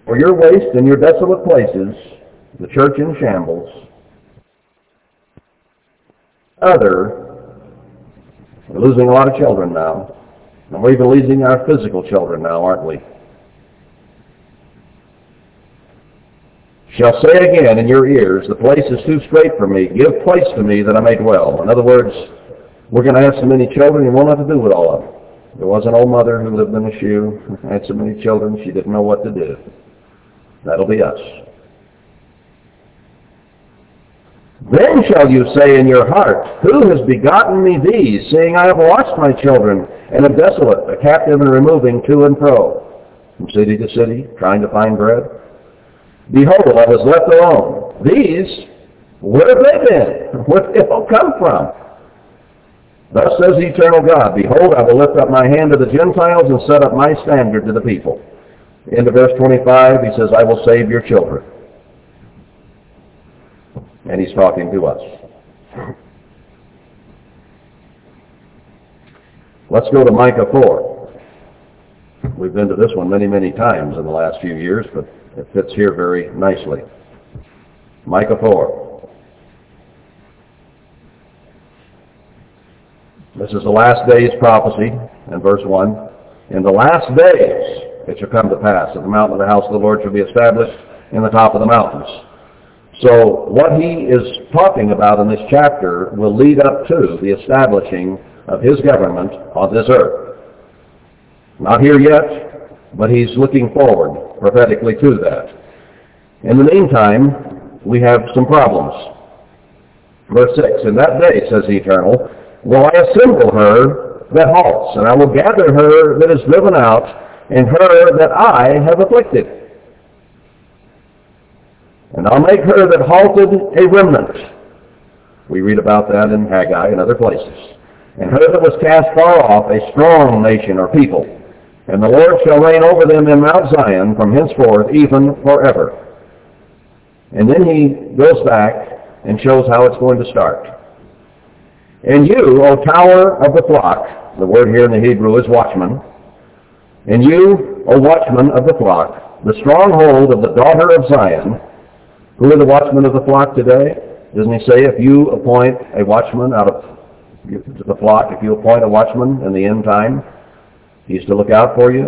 For your waste and your desolate places, the church in shambles, other, we're losing a lot of children now, and we're even losing our physical children now, aren't we? shall say again in your ears, the place is too straight for me. Give place to me that I may dwell. In other words, we're going to have so many children, you won't have to do with all of them. There was an old mother who lived in a shoe, [LAUGHS] had so many children, she didn't know what to do. That'll be us. Then shall you say in your heart, Who has begotten me these, seeing I have watched my children, and am desolate, a captive and removing to and fro, from city to city, trying to find bread? Behold, I was left alone. These, where have they been? [LAUGHS] Where did they all come from? Thus says the eternal God, Behold, I will lift up my hand to the Gentiles and set up my standard to the people. Into verse 25, he says, I will save your children. And he's talking to us. Let's go to Micah 4. We've been to this one many, many times in the last few years, but it fits here very nicely. Micah 4. This is the last days prophecy in verse 1. In the last days it shall come to pass that the mountain of the house of the Lord shall be established in the top of the mountains. So what he is talking about in this chapter will lead up to the establishing of his government on this earth. Not here yet, but he's looking forward prophetically to that. In the meantime, we have some problems. Verse 6, In that day, says the Eternal, will I assemble her that halts, and I will gather her that is driven out, and her that I have afflicted. And I'll make her that halted a remnant. We read about that in Haggai and other places. And her that was cast far off, a strong nation or people. And the Lord shall reign over them in Mount Zion from henceforth even forever. And then he goes back and shows how it's going to start. And you, O tower of the flock, the word here in the Hebrew is watchman, and you, O watchman of the flock, the stronghold of the daughter of Zion, who are the watchmen of the flock today? Doesn't he say if you appoint a watchman out of the flock, if you appoint a watchman in the end time, He's to look out for you.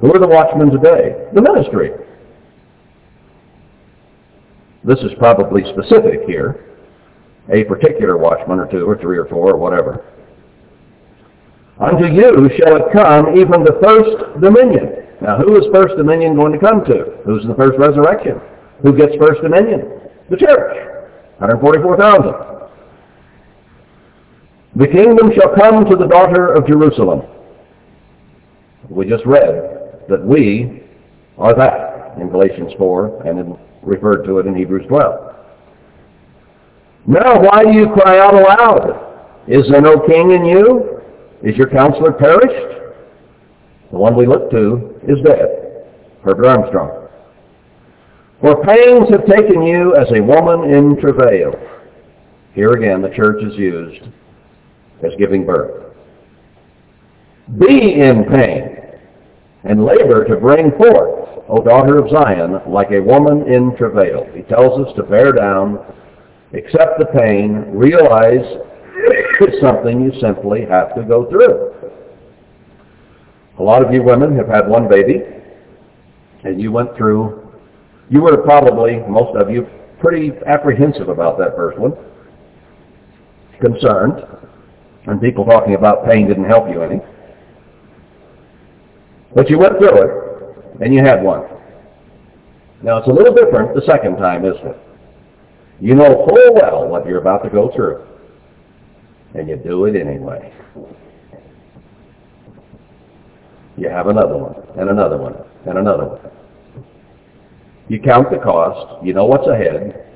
Who are the watchmen today? The ministry. This is probably specific here. A particular watchman or two or three or four or whatever. Unto you shall it come even the first dominion. Now who is first dominion going to come to? Who's the first resurrection? Who gets first dominion? The church. 144,000. The kingdom shall come to the daughter of Jerusalem. We just read that we are that in Galatians 4 and referred to it in Hebrews 12. Now why do you cry out aloud? Is there no king in you? Is your counselor perished? The one we look to is dead. Herbert Armstrong. For pains have taken you as a woman in travail. Here again, the church is used as giving birth. Be in pain and labor to bring forth, O daughter of Zion, like a woman in travail. He tells us to bear down, accept the pain, realize it's something you simply have to go through. A lot of you women have had one baby, and you went through, you were probably, most of you, pretty apprehensive about that first one, concerned, and people talking about pain didn't help you any. But you went through it, and you had one. Now it's a little different the second time, isn't it? You know full well what you're about to go through, and you do it anyway. You have another one, and another one, and another one. You count the cost, you know what's ahead,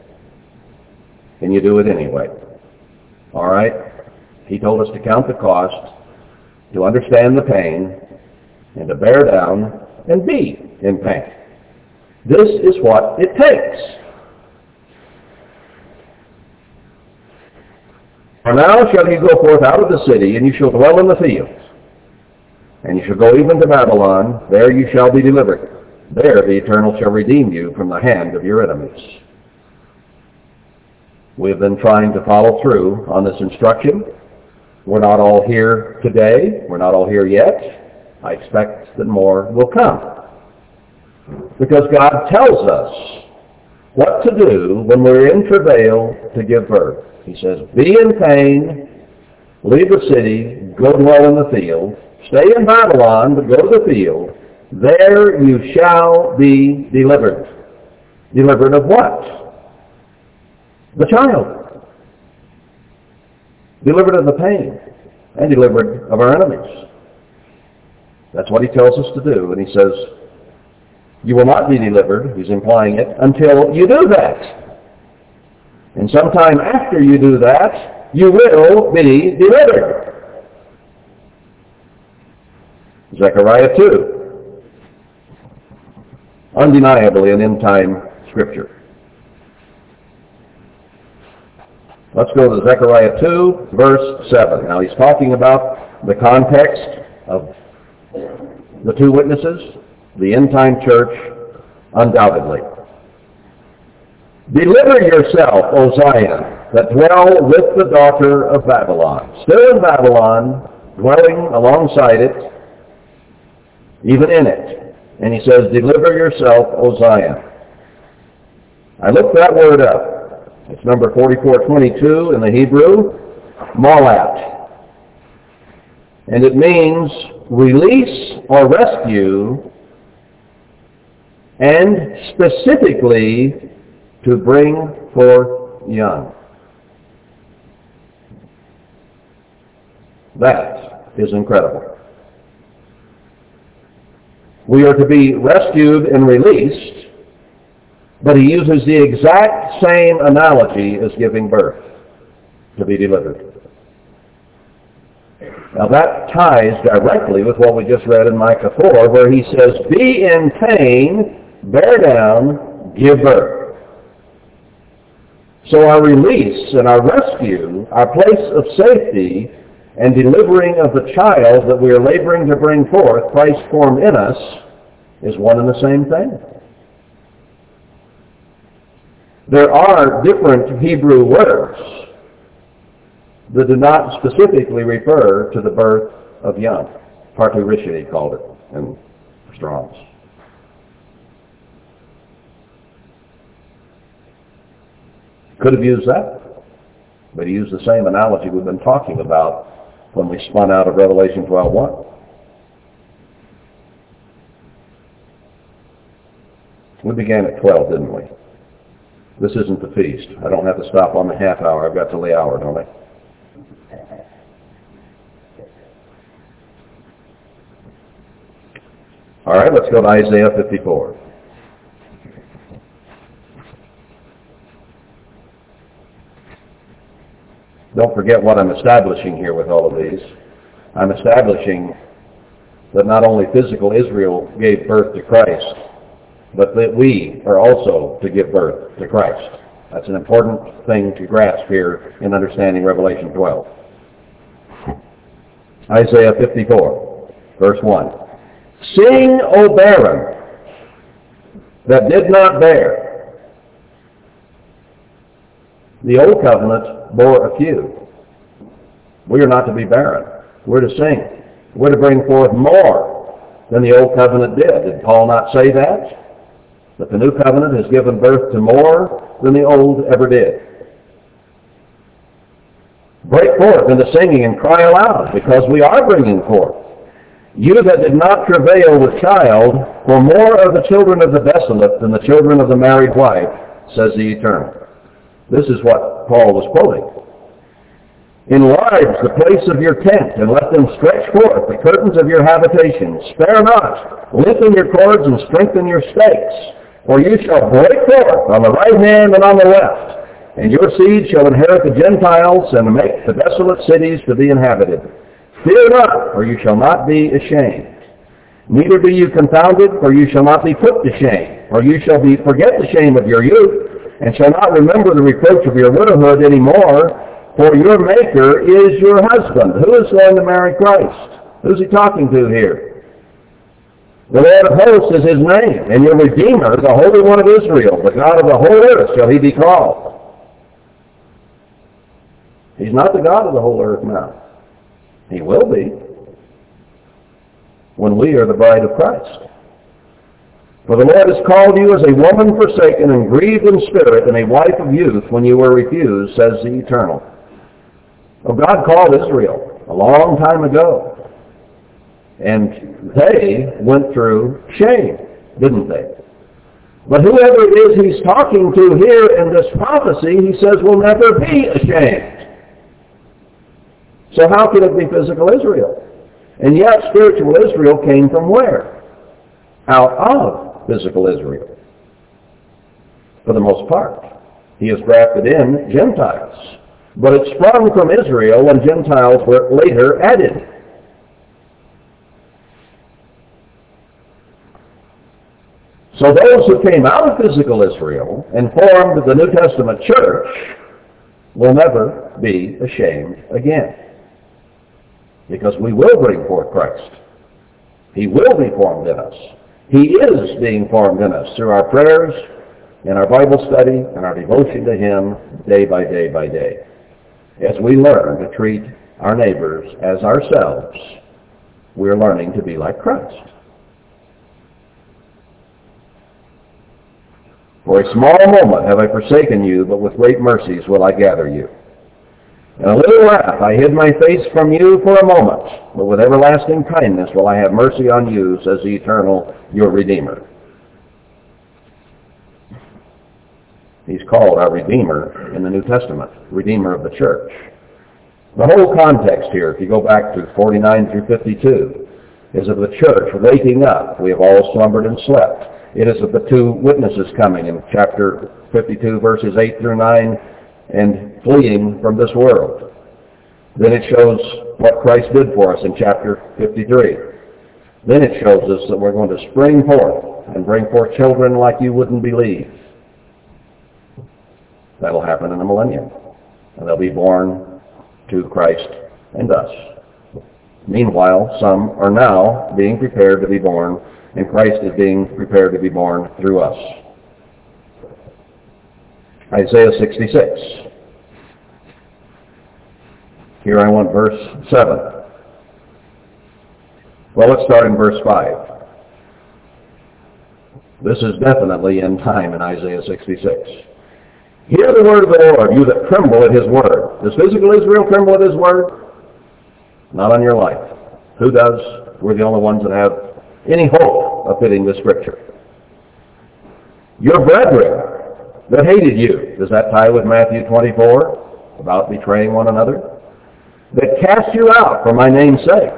and you do it anyway. All right? He told us to count the cost, to understand the pain, and to bear down and be in pain. This is what it takes. For now shall you go forth out of the city, and you shall dwell in the fields. And you shall go even to Babylon, there you shall be delivered. There the Eternal shall redeem you from the hand of your enemies. We have been trying to follow through on this instruction. We're not all here today. We're not all here yet. I expect that more will come. Because God tells us what to do when we're in travail to give birth. He says, be in pain, leave the city, go dwell in the field, stay in Babylon, but go to the field. There you shall be delivered. Delivered of what? The child. Delivered of the pain and delivered of our enemies. That's what he tells us to do. And he says, you will not be delivered, he's implying it, until you do that. And sometime after you do that, you will be delivered. Zechariah 2. Undeniably an end-time scripture. Let's go to Zechariah 2, verse 7. Now he's talking about the context of the two witnesses, the end-time church, undoubtedly. Deliver yourself, O Zion, that dwell with the daughter of Babylon. Still in Babylon, dwelling alongside it, even in it. And he says, deliver yourself, O Zion. I looked that word up. It's number 4422 in the Hebrew, malat. And it means release or rescue and specifically to bring forth young. That is incredible. We are to be rescued and released, but he uses the exact same analogy as giving birth, to be delivered. Now that ties directly with what we just read in Micah 4, where he says, Be in pain, bear down, give birth. So our release and our rescue, our place of safety and delivering of the child that we are laboring to bring forth, Christ formed in us, is one and the same thing. There are different Hebrew words that do not specifically refer to the birth of young. Parturition, he called it in Strong's. Could have used that, but he used the same analogy we've been talking about when we spun out of Revelation 12.1. We began at 12, didn't we? This isn't the feast. I don't have to stop on the half hour. I've got till the hour, don't I? All right, let's go to Isaiah 54. Don't forget what I'm establishing here with all of these. I'm establishing that not only physical Israel gave birth to Christ but that we are also to give birth to Christ. That's an important thing to grasp here in understanding Revelation 12. Isaiah 54, verse 1. Sing, O barren, that did not bear. The old covenant bore a few. We are not to be barren. We're to sing. We're to bring forth more than the old covenant did. Did Paul not say that? That the new covenant has given birth to more than the old ever did. Break forth into singing and cry aloud, because we are bringing forth. You that did not travail with child, for more are the children of the desolate than the children of the married wife, says the Eternal. This is what Paul was quoting. Enlarge the place of your tent, and let them stretch forth the curtains of your habitation. Spare not. Lengthen your cords and strengthen your stakes. For you shall break forth on the right hand and on the left and your seed shall inherit the Gentiles and make the desolate cities to be inhabited. Fear not, for you shall not be ashamed. Neither be you confounded, for you shall not be put to shame. For you shall be forget the shame of your youth, and shall not remember the reproach of your widowhood any more, for your Maker is your husband. Who is going to marry Christ? Who's he talking to here? The Lord of hosts is his name, and your Redeemer, the Holy One of Israel, the God of the whole earth shall he be called. He's not the God of the whole earth now. He will be when we are the bride of Christ. For the Lord has called you as a woman forsaken and grieved in spirit and a wife of youth when you were refused, says the Eternal. Well, God called Israel a long time ago. And they went through shame, didn't they? But whoever it is he's talking to here in this prophecy, he says will never be ashamed. So how could it be physical Israel? And yet spiritual Israel came from where? Out of physical Israel. For the most part. He has grafted in Gentiles. But it sprung from Israel and Gentiles were later added. So those who came out of physical Israel and formed the New Testament church will never be ashamed again because we will bring forth Christ. He will be formed in us. He is being formed in us through our prayers and our Bible study and our devotion to Him day by day by day. As we learn to treat our neighbors as ourselves, we're learning to be like Christ. For a small moment have I forsaken you, but with great mercies will I gather you. In a little wrath I hid my face from you for a moment, but with everlasting kindness will I have mercy on you, says the Eternal, your Redeemer. He's called our Redeemer in the New Testament, Redeemer of the church. The whole context here, if you go back to 49 through 52, is of the church waking up. We have all slumbered and slept. It is of the two witnesses coming in chapter 52, verses 8 through 9, and fleeing from this world. Then it shows what Christ did for us in chapter 53. Then it shows us that we're going to spring forth and bring forth children like you wouldn't believe. That'll happen in the millennium. And they'll be born to Christ and us. Meanwhile, some are now being prepared to be born, and Christ is being prepared to be born through us. Isaiah 66. Here I want verse 7. Well, let's start in verse 5. This is definitely in time in Isaiah 66. Hear the word of the Lord, you that tremble at his word. Does physical Israel tremble at his word? Not on your life. Who does? We're the only ones that have any hope of fitting this scripture. Your brethren that hated you. Does that tie with Matthew 24 about betraying one another? That cast you out for my name's sake.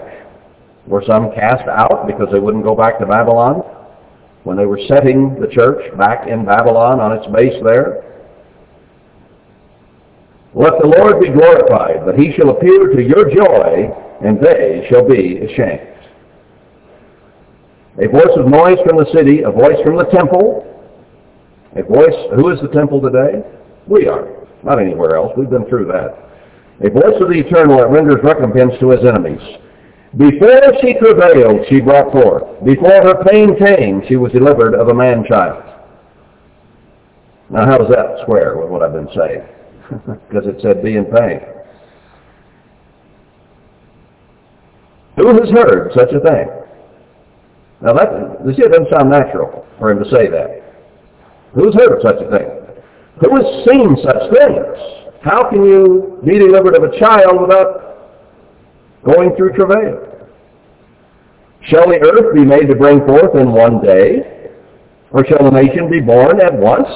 Were some cast out because they wouldn't go back to Babylon when they were setting the church back in Babylon on its base there? Let the Lord be glorified, that he shall appear to your joy, and they shall be ashamed. A voice of noise from the city, a voice from the temple. A voice, who is the temple today? We are, not anywhere else. We've been through that. A voice of the eternal that renders recompense to his enemies. Before she travailed, she brought forth. Before her pain came, she was delivered of a man-child. Now, how does that square with what I've been saying? [LAUGHS] because it said be in pain. Who has heard such a thing? Now that, it doesn't sound natural for him to say that. Who's heard of such a thing? Who has seen such things? How can you be delivered of a child without going through travail? Shall the earth be made to bring forth in one day? Or shall a nation be born at once?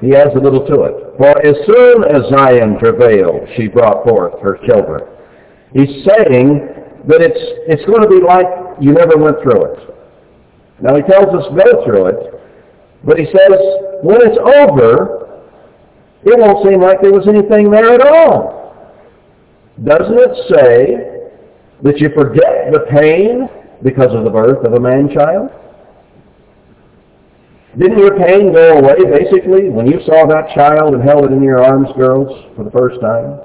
He adds a little to it. For as soon as Zion travailed, she brought forth her children. He's saying that it's, it's going to be like you never went through it. Now he tells us go through it, but he says when it's over, it won't seem like there was anything there at all. Doesn't it say that you forget the pain because of the birth of a man-child? Didn't your pain go away, basically, when you saw that child and held it in your arms, girls, for the first time?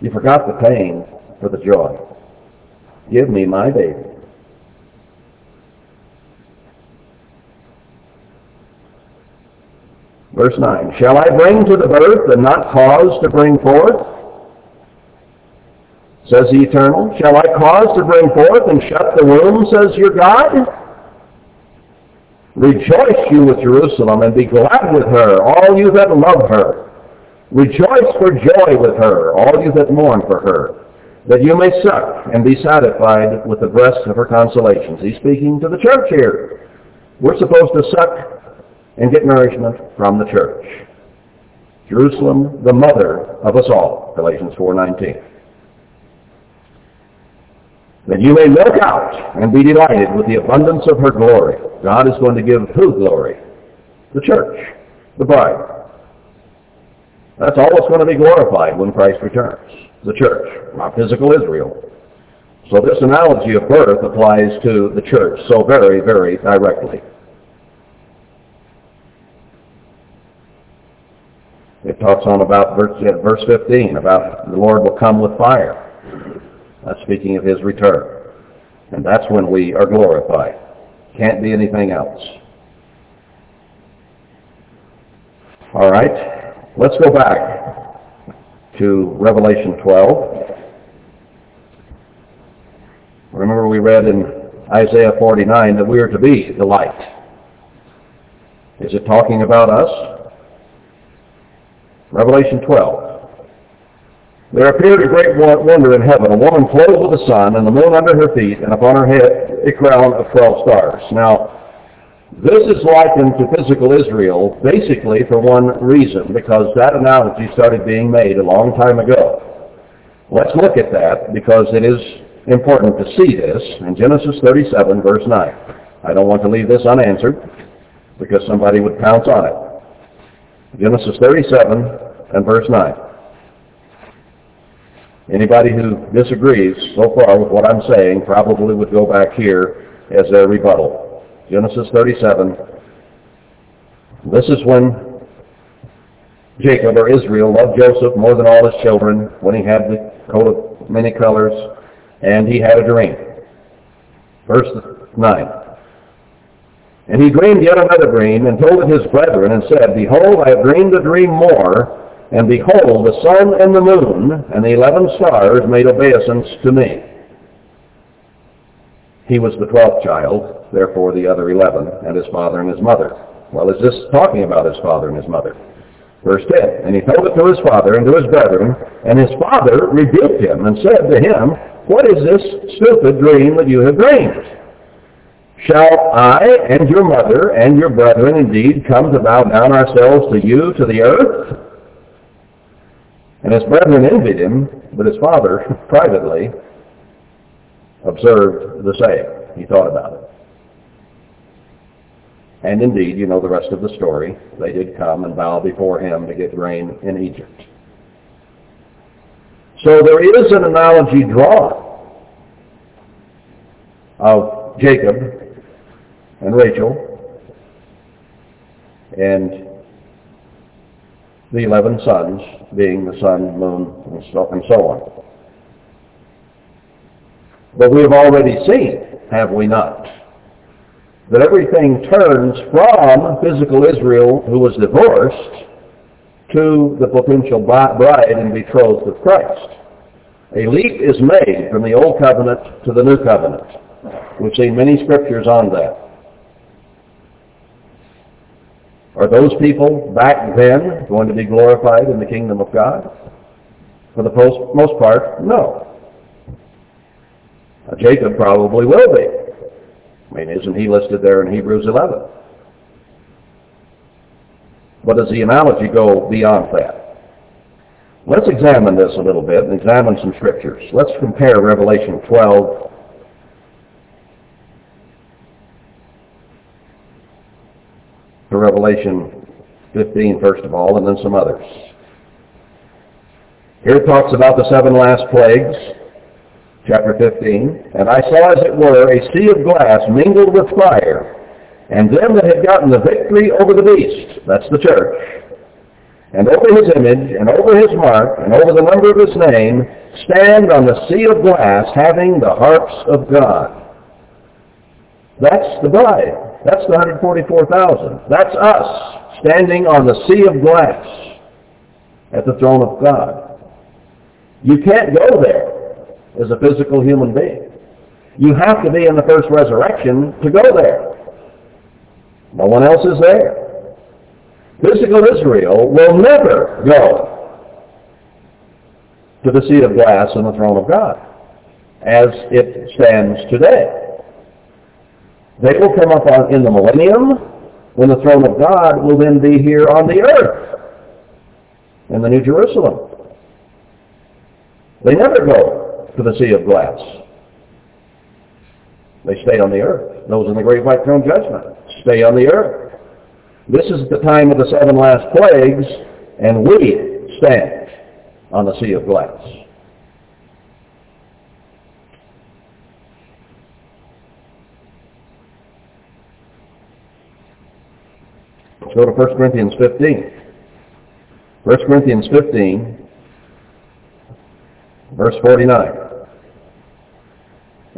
You forgot the pain for the joy. Give me my baby. Verse 9, Shall I bring to the birth and not cause to bring forth? Says the Eternal. Shall I cause to bring forth and shut the womb, says your God? Rejoice you with Jerusalem and be glad with her, all you that love her. Rejoice for joy with her, all you that mourn for her, that you may suck and be satisfied with the breasts of her consolations. He's speaking to the church here. We're supposed to suck and get nourishment from the church. Jerusalem, the mother of us all, Galatians 4.19 that you may look out and be delighted with the abundance of her glory. God is going to give who glory? The church, the bride. That's all that's going to be glorified when Christ returns. The church, not physical Israel. So this analogy of birth applies to the church so very, very directly. It talks on about verse, verse 15, about the Lord will come with fire. That's speaking of his return. And that's when we are glorified. Can't be anything else. All right. Let's go back to Revelation 12. Remember we read in Isaiah 49 that we are to be the light. Is it talking about us? Revelation 12. There appeared a great wonder in heaven, a woman clothed with the sun, and the moon under her feet, and upon her head a crown of twelve stars. Now, this is likened to physical Israel basically for one reason, because that analogy started being made a long time ago. Let's look at that, because it is important to see this in Genesis 37, verse 9. I don't want to leave this unanswered, because somebody would pounce on it. Genesis 37 and verse 9. Anybody who disagrees so far with what I'm saying probably would go back here as their rebuttal. Genesis 37. This is when Jacob or Israel loved Joseph more than all his children when he had the coat of many colors and he had a dream. Verse 9. And he dreamed yet another dream and told it his brethren and said, Behold, I have dreamed a dream more and behold, the sun and the moon and the eleven stars made obeisance to me. He was the twelfth child, therefore the other eleven, and his father and his mother. Well, is this talking about his father and his mother? Verse 10, And he told it to his father and to his brethren, and his father rebuked him and said to him, What is this stupid dream that you have dreamed? Shall I and your mother and your brethren indeed come to bow down ourselves to you to the earth? And his brethren envied him, but his father [LAUGHS] privately observed the same. He thought about it. And indeed, you know the rest of the story. They did come and bow before him to get rain in Egypt. So there is an analogy drawn of Jacob and Rachel and the eleven sons being the sun, moon, and so, and so on. But we have already seen, have we not, that everything turns from physical Israel who was divorced to the potential bride and betrothed of Christ. A leap is made from the Old Covenant to the New Covenant. We've seen many scriptures on that. Are those people back then going to be glorified in the kingdom of God? For the most part, no. Now, Jacob probably will be. I mean, isn't he listed there in Hebrews 11? But does the analogy go beyond that? Let's examine this a little bit and examine some scriptures. Let's compare Revelation 12 to Revelation 15 first of all, and then some others. Here it talks about the seven last plagues, chapter 15. And I saw, as it were, a sea of glass mingled with fire, and them that had gotten the victory over the beast, that's the church, and over his image, and over his mark, and over the number of his name, stand on the sea of glass, having the harps of God. That's the bride. That's the 144,000. That's us, standing on the sea of glass at the throne of God. You can't go there as a physical human being. You have to be in the first resurrection to go there. No one else is there. Physical Israel will never go to the seat of glass and the throne of God as it stands today. They will come up on, in the millennium when the throne of God will then be here on the earth in the New Jerusalem. They never go to the sea of glass. They stay on the earth. Those in the great white throne judgment stay on the earth. This is the time of the seven last plagues, and we stand on the sea of glass. Go to 1 Corinthians 15. 1 Corinthians 15, verse 49.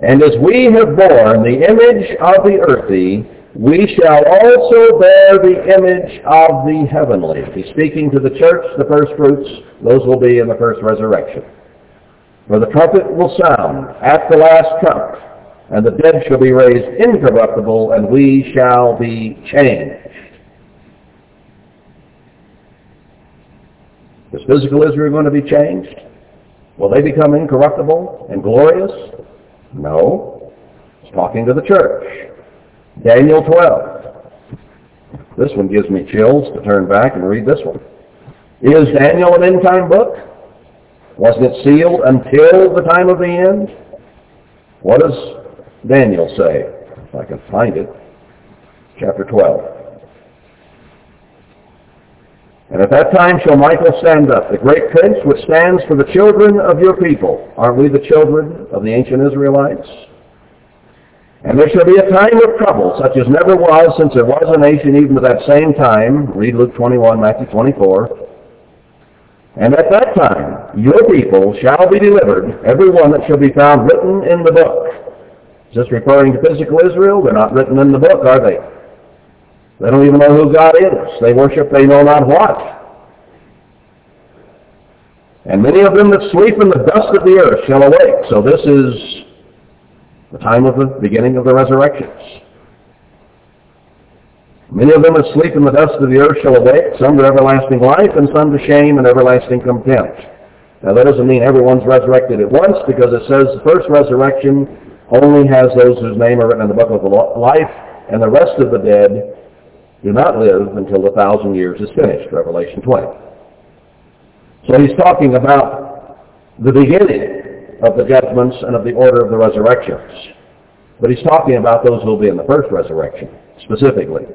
And as we have borne the image of the earthy, we shall also bear the image of the heavenly. He's speaking to the church, the first fruits. Those will be in the first resurrection. For the trumpet will sound at the last trump, and the dead shall be raised incorruptible, and we shall be changed. Is physical Israel going to be changed? Will they become incorruptible and glorious? No. He's talking to the church. Daniel 12. This one gives me chills to turn back and read this one. Is Daniel an end-time book? Wasn't it sealed until the time of the end? What does Daniel say? If I can find it. Chapter 12. And at that time shall Michael stand up, the great prince which stands for the children of your people. Aren't we the children of the ancient Israelites? And there shall be a time of trouble, such as never was since there was a nation even to that same time. Read Luke 21, Matthew 24. And at that time your people shall be delivered, every one that shall be found written in the book. Is this referring to physical Israel? They're not written in the book, are they? They don't even know who God is. They worship they know not what. And many of them that sleep in the dust of the earth shall awake. So this is the time of the beginning of the resurrections. Many of them that sleep in the dust of the earth shall awake, some to everlasting life, and some to shame and everlasting contempt. Now that doesn't mean everyone's resurrected at once, because it says the first resurrection only has those whose name are written in the book of life, and the rest of the dead do not live until the thousand years is finished, Revelation 20. So he's talking about the beginning of the judgments and of the order of the resurrections. But he's talking about those who will be in the first resurrection, specifically.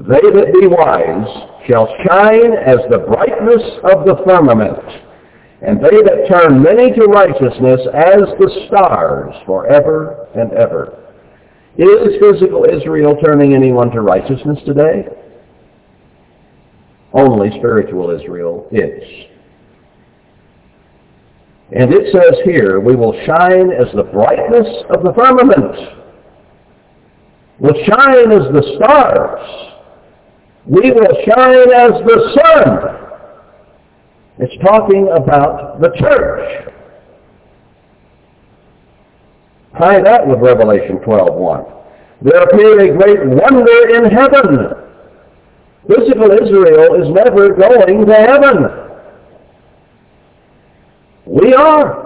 They that be wise shall shine as the brightness of the firmament, and they that turn many to righteousness as the stars forever and ever. Is physical Israel turning anyone to righteousness today? Only spiritual Israel is. And it says here, we will shine as the brightness of the firmament. We'll shine as the stars. We will shine as the sun. It's talking about the church. Tie that with Revelation 12.1. There appeared a great wonder in heaven. Physical Israel is never going to heaven. We are.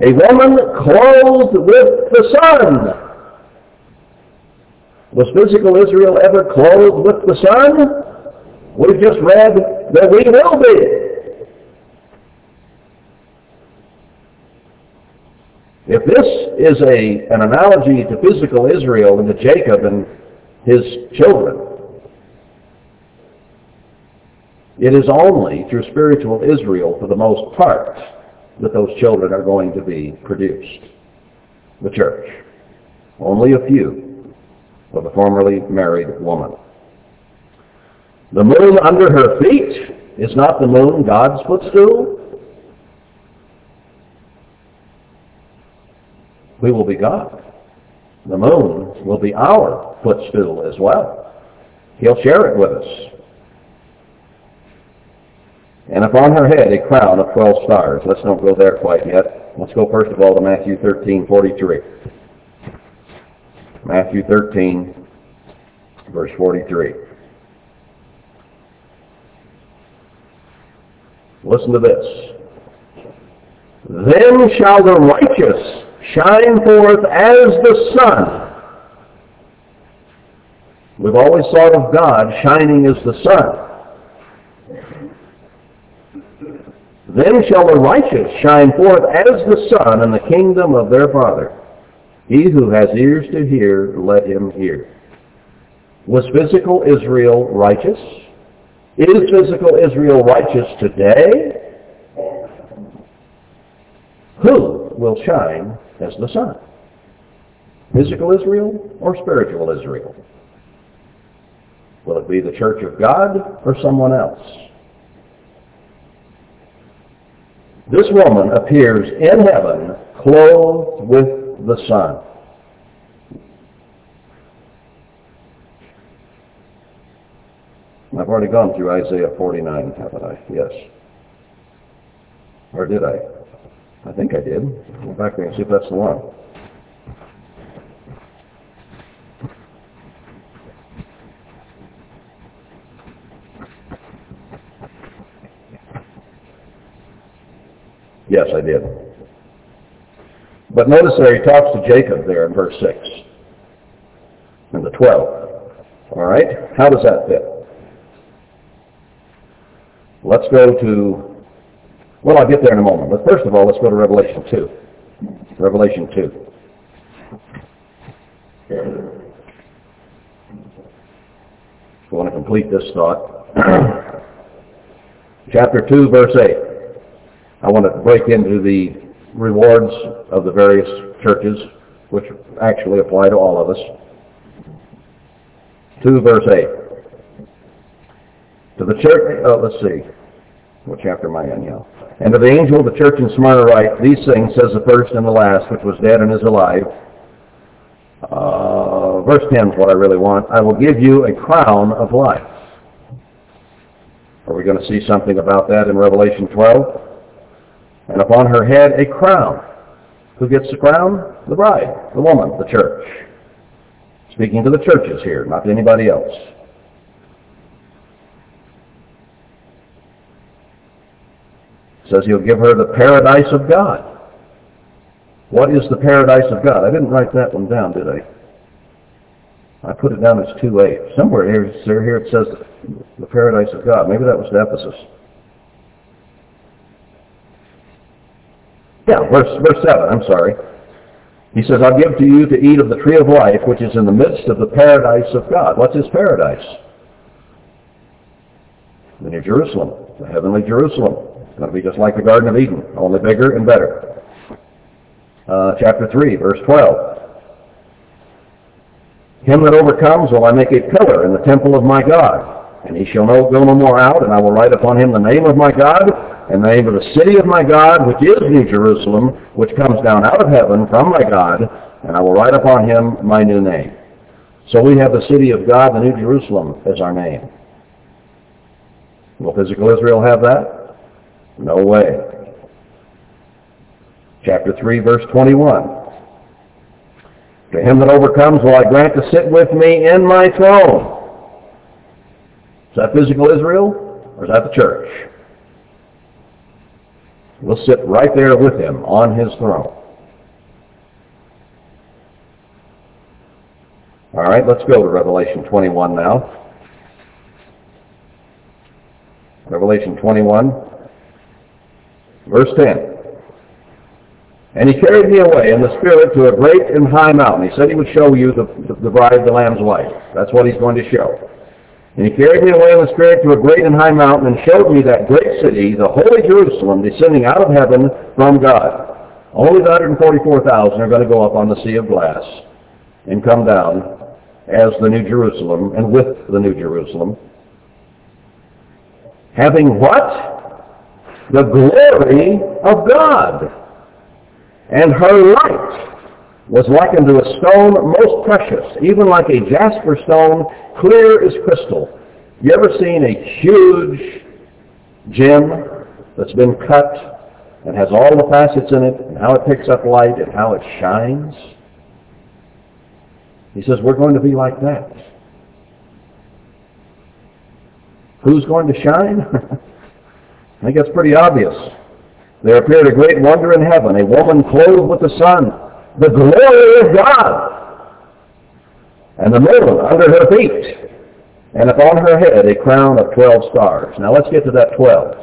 A woman clothed with the sun. Was physical Israel ever clothed with the sun? We've just read that we will be. If this is a, an analogy to physical Israel and to Jacob and his children, it is only through spiritual Israel, for the most part, that those children are going to be produced. The church. Only a few of the formerly married woman. The moon under her feet is not the moon God's footstool. We will be God. The moon will be our footstool as well. He'll share it with us. And upon her head a crown of twelve stars. Let's not go there quite yet. Let's go first of all to Matthew 13, 43. Matthew 13, verse 43. Listen to this. Then shall the righteous shine forth as the sun. We've always thought of God shining as the sun. Then shall the righteous shine forth as the sun in the kingdom of their Father. He who has ears to hear, let him hear. Was physical Israel righteous? Is physical Israel righteous today? Who will shine as the sun? Physical Israel or spiritual Israel? Will it be the church of God or someone else? This woman appears in heaven clothed with the sun. I've already gone through Isaiah 49, haven't I? Yes. Or did I? I think I did. Go back there and see if that's the one. Yes, I did. But notice there he talks to Jacob there in verse 6 and the 12. All right? How does that fit? Let's go to, well, I'll get there in a moment. But first of all, let's go to Revelation 2. Revelation 2. I want to complete this thought. [CLEARS THROAT] Chapter 2, verse 8. I want to break into the rewards of the various churches, which actually apply to all of us. 2 verse 8. To the church, oh, let's see. What chapter am I in? And to the angel of the church in Smyrna write, These things says the first and the last, which was dead and is alive. Uh, verse 10 is what I really want. I will give you a crown of life. Are we going to see something about that in Revelation 12? And upon her head a crown. Who gets the crown? The bride, the woman, the church. Speaking to the churches here, not to anybody else. Says he'll give her the paradise of God. What is the paradise of God? I didn't write that one down, did I? I put it down as 2a. Somewhere here, here it says the paradise of God. Maybe that was Ephesus. Yeah, verse, verse 7, I'm sorry. He says, I'll give to you to eat of the tree of life, which is in the midst of the paradise of God. What's his paradise? The New Jerusalem, the heavenly Jerusalem. It's going to be just like the Garden of Eden, only bigger and better. uh, chapter 3, verse 12. Him that overcomes will I make a pillar in the temple of my God, and he shall no, go no more out, and I will write upon him the name of my God, and the name of the city of my God, which is New Jerusalem, which comes down out of heaven from my God, and I will write upon him my new name. So we have the city of God, the New Jerusalem, as our name. Will physical Israel have that? No way. Chapter 3, verse 21. To him that overcomes will I grant to sit with me in my throne. Is that physical Israel? Or is that the church? We'll sit right there with him on his throne. All right, let's go to Revelation 21 now. Revelation 21, verse 10. And he carried me away in the Spirit to a great and high mountain. He said he would show you the, the, bride, the Lamb's wife. That's what he's going to show. And he carried me away in the Spirit to a great and high mountain and showed me that great city, the holy Jerusalem, descending out of heaven from God. Only the 144,000 are going to go up on the sea of glass and come down as the New Jerusalem and with the New Jerusalem. Having what? The glory of God. And her light was like unto a stone most precious, even like a jasper stone, clear as crystal. You ever seen a huge gem that's been cut and has all the facets in it and how it picks up light and how it shines? He says, we're going to be like that. Who's going to shine? [LAUGHS] I think that's pretty obvious. There appeared a great wonder in heaven, a woman clothed with the sun, the glory of God, and the moon under her feet, and upon her head a crown of twelve stars. Now let's get to that twelve.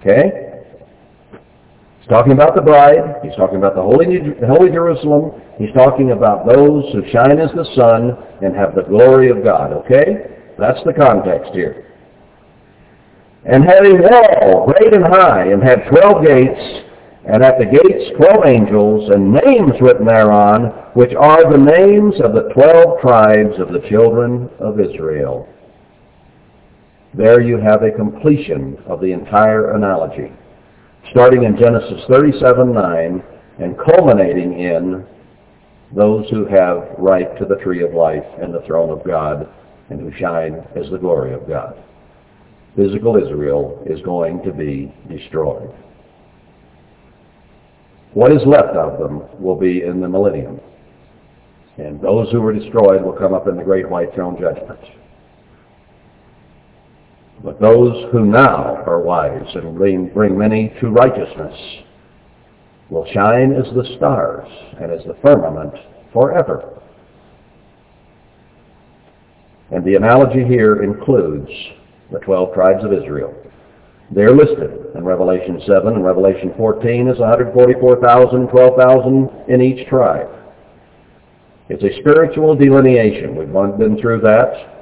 Okay? He's talking about the bride. He's talking about the holy, the holy Jerusalem. He's talking about those who shine as the sun and have the glory of God. Okay? That's the context here and had a wall great and high, and had twelve gates, and at the gates twelve angels, and names written thereon, which are the names of the twelve tribes of the children of Israel. There you have a completion of the entire analogy, starting in Genesis 37:9 and culminating in those who have right to the tree of life and the throne of God and who shine as the glory of God physical Israel is going to be destroyed. What is left of them will be in the millennium. And those who were destroyed will come up in the great white throne judgment. But those who now are wise and bring, many to righteousness will shine as the stars and as the firmament forever. And the analogy here includes the 12 tribes of Israel. They're listed in Revelation 7 and Revelation 14 as 144,000, 12,000 in each tribe. It's a spiritual delineation. We've been through that.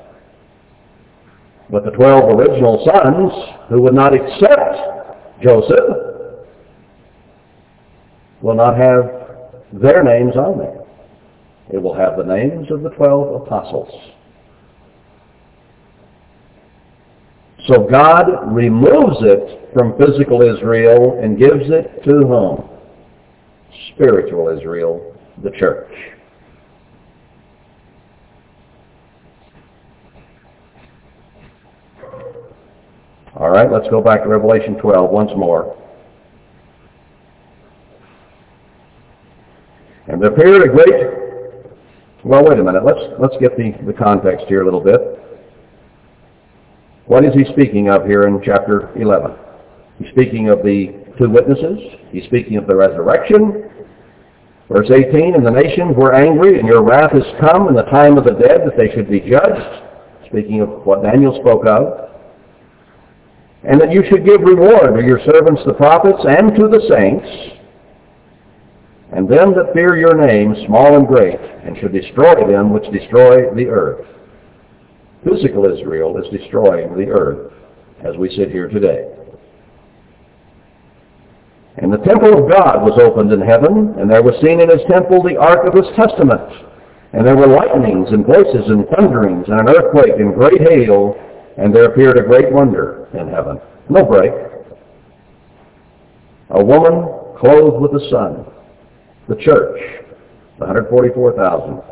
But the 12 original sons who would not accept Joseph will not have their names on there. It will have the names of the 12 apostles. So God removes it from physical Israel and gives it to whom? Spiritual Israel, the church. All right, let's go back to Revelation 12 once more. And there appeared a great, well, wait a minute. Let's, let's get the, the context here a little bit. What is he speaking of here in chapter 11? He's speaking of the two witnesses. He's speaking of the resurrection. Verse 18, And the nations were angry, and your wrath is come, and the time of the dead, that they should be judged. Speaking of what Daniel spoke of. And that you should give reward to your servants the prophets and to the saints, and them that fear your name, small and great, and should destroy them which destroy the earth physical Israel is destroying the earth as we sit here today. And the temple of God was opened in heaven, and there was seen in his temple the ark of his testament. And there were lightnings and voices and thunderings and an earthquake and great hail, and there appeared a great wonder in heaven. No break. A woman clothed with the sun, the church, the 144,000,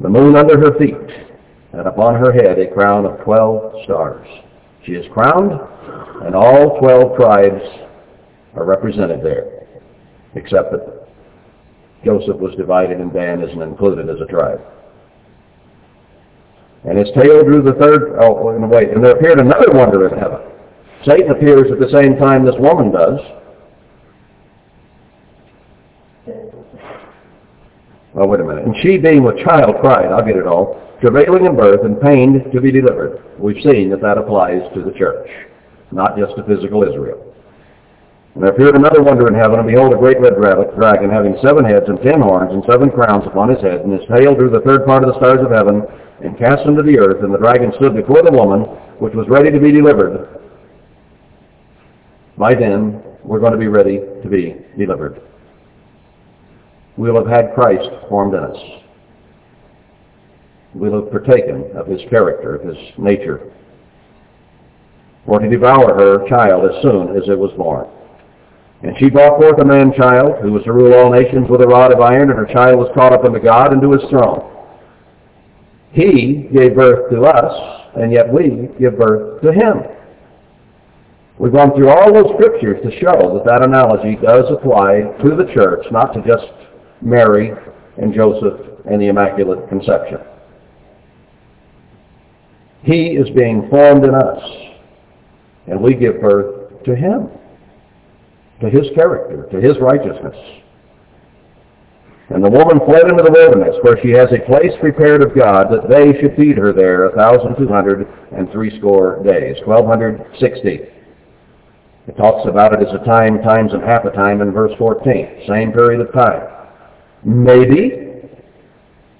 the moon under her feet, and upon her head a crown of 12 stars. She is crowned, and all 12 tribes are represented there, except that Joseph was divided and Dan isn't included as a tribe. And his tail drew the third, oh, wait, and there appeared another wonder in heaven. Satan appears at the same time this woman does. Oh, wait a minute. And she being with child cried, I'll get it all, travailing in birth and pained to be delivered. We've seen that that applies to the church, not just to physical Israel. And there appeared another wonder in heaven, and behold, a great red dragon, having seven heads and ten horns and seven crowns upon his head, and his tail drew the third part of the stars of heaven, and cast them to the earth, and the dragon stood before the woman, which was ready to be delivered. By then, we're going to be ready to be delivered. We'll have had Christ formed in us. We'll have partaken of his character, of his nature, or to devour her child as soon as it was born. And she brought forth a man-child who was to rule all nations with a rod of iron, and her child was caught up unto God and to his throne. He gave birth to us, and yet we give birth to him. We've gone through all those scriptures to show that that analogy does apply to the church, not to just Mary and Joseph and the Immaculate Conception. He is being formed in us, and we give birth to him to his character, to his righteousness. And the woman fled into the wilderness, where she has a place prepared of God, that they should feed her there a thousand two hundred and threescore days, twelve hundred sixty. It talks about it as a time, times, and half a time in verse 14, same period of time. Maybe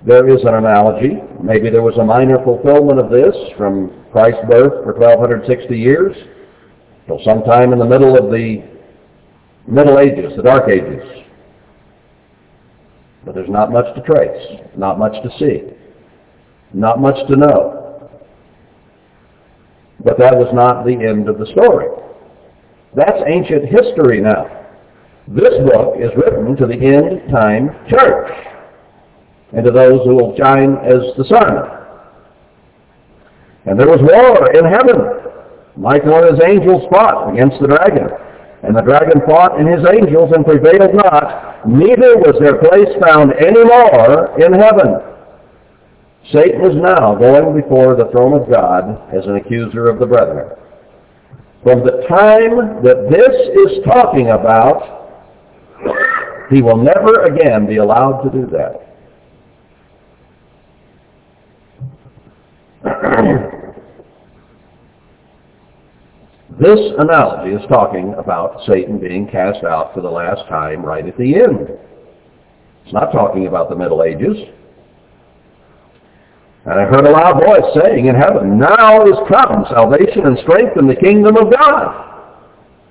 there is an analogy. Maybe there was a minor fulfillment of this from Christ's birth for 1260 years till sometime in the middle of the Middle Ages, the Dark Ages. But there's not much to trace, not much to see, not much to know. But that was not the end of the story. That's ancient history now. This book is written to the end time church and to those who will shine as the sun. And there was war in heaven. Michael and his angels fought against the dragon. And the dragon fought and his angels and prevailed not, neither was their place found any more in heaven. Satan is now going before the throne of God as an accuser of the brethren. From the time that this is talking about, he will never again be allowed to do that. [CLEARS THROAT] This analogy is talking about Satan being cast out for the last time right at the end. It's not talking about the Middle Ages. And I heard a loud voice saying in heaven, Now is come salvation and strength in the kingdom of God.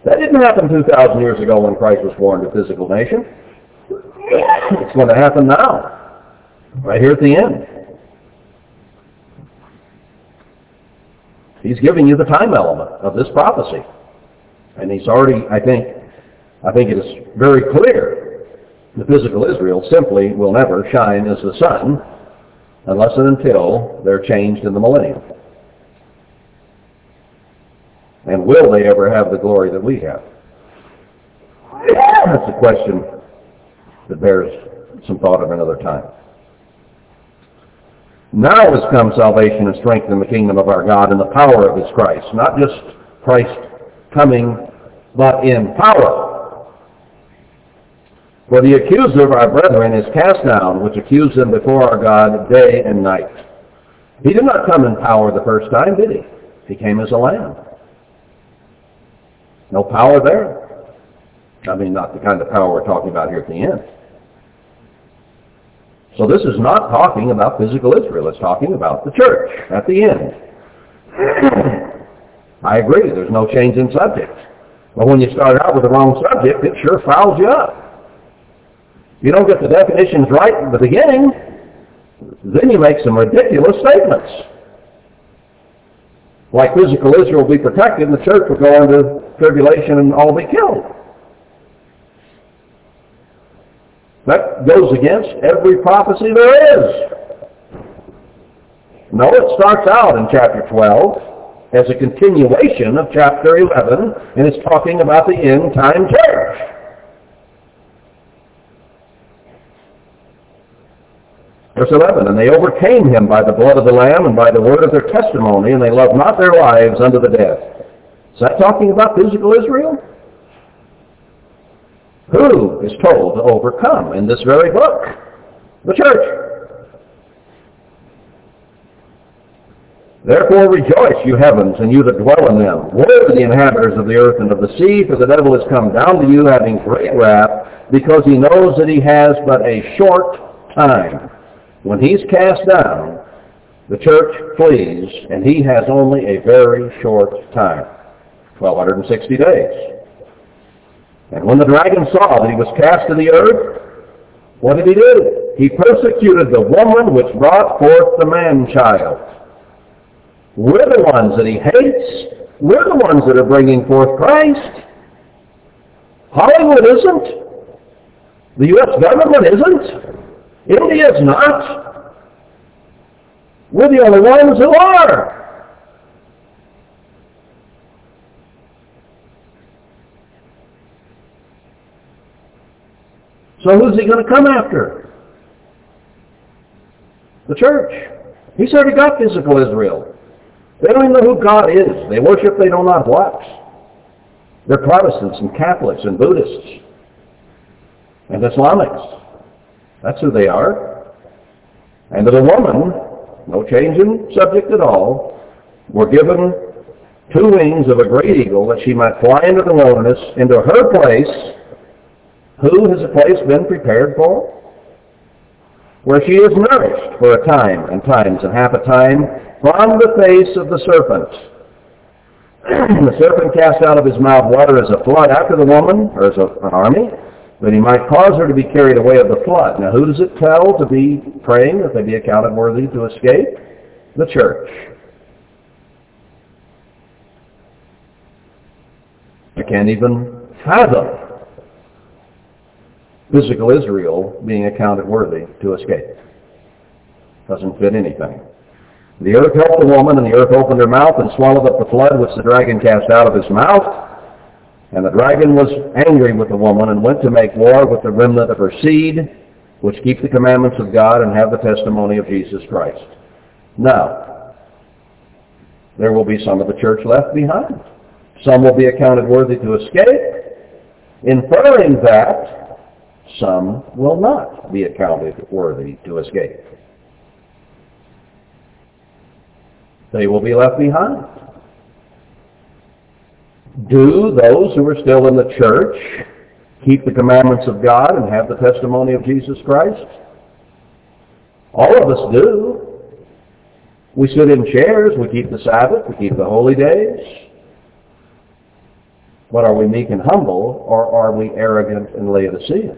That didn't happen 2,000 years ago when Christ was born to physical nation. [COUGHS] It's going to happen now, right here at the end. He's giving you the time element of this prophecy. And he's already, I think, I think it is very clear the physical Israel simply will never shine as the sun unless and until they're changed in the millennium. And will they ever have the glory that we have? That's a question that bears some thought of another time. Now has come salvation and strength in the kingdom of our God and the power of his Christ. Not just Christ coming, but in power. For the accuser of our brethren is cast down, which accused them before our God day and night. He did not come in power the first time, did he? He came as a lamb. No power there. I mean, not the kind of power we're talking about here at the end. So this is not talking about physical Israel. It's talking about the church at the end. [CLEARS THROAT] I agree. There's no change in subject. But when you start out with the wrong subject, it sure fouls you up. You don't get the definitions right at the beginning, then you make some ridiculous statements. Like physical Israel will be protected and the church will go into tribulation and all be killed. That goes against every prophecy there is. No, it starts out in chapter 12 as a continuation of chapter 11, and it's talking about the end time church. Verse 11, And they overcame him by the blood of the Lamb and by the word of their testimony, and they loved not their lives unto the death. Is that talking about physical Israel? Who is told to overcome in this very book? The church. Therefore rejoice, you heavens, and you that dwell in them. Woe to the inhabitants of the earth and of the sea, for the devil is come down to you having great wrath, because he knows that he has but a short time. When he's cast down, the church flees, and he has only a very short time, 1260 days. And when the dragon saw that he was cast to the earth, what did he do? He persecuted the woman which brought forth the man-child. We're the ones that he hates. We're the ones that are bringing forth Christ. Hollywood isn't. The U.S. government isn't. India's not. We're the only ones who are. So who's he going to come after? The church. He's already got physical Israel. They don't even know who God is. They worship they know not what. They're Protestants and Catholics and Buddhists and Islamics. That's who they are. And to a woman, no change in subject at all, were given two wings of a great eagle that she might fly into the wilderness, into her place who has a place been prepared for? Where she is nourished for a time and times and half a time from the face of the serpent. [CLEARS THROAT] the serpent cast out of his mouth water as a flood after the woman, or as a, an army, that he might cause her to be carried away of the flood. Now who does it tell to be praying that they be accounted worthy to escape? The church. I can't even fathom physical Israel being accounted worthy to escape. Doesn't fit anything. The earth helped the woman, and the earth opened her mouth and swallowed up the flood which the dragon cast out of his mouth. And the dragon was angry with the woman and went to make war with the remnant of her seed, which keep the commandments of God and have the testimony of Jesus Christ. Now, there will be some of the church left behind. Some will be accounted worthy to escape, inferring that some will not be accounted worthy to escape. They will be left behind. Do those who are still in the church keep the commandments of God and have the testimony of Jesus Christ? All of us do. We sit in chairs, we keep the Sabbath, we keep the holy days. But are we meek and humble, or are we arrogant and Laodicean?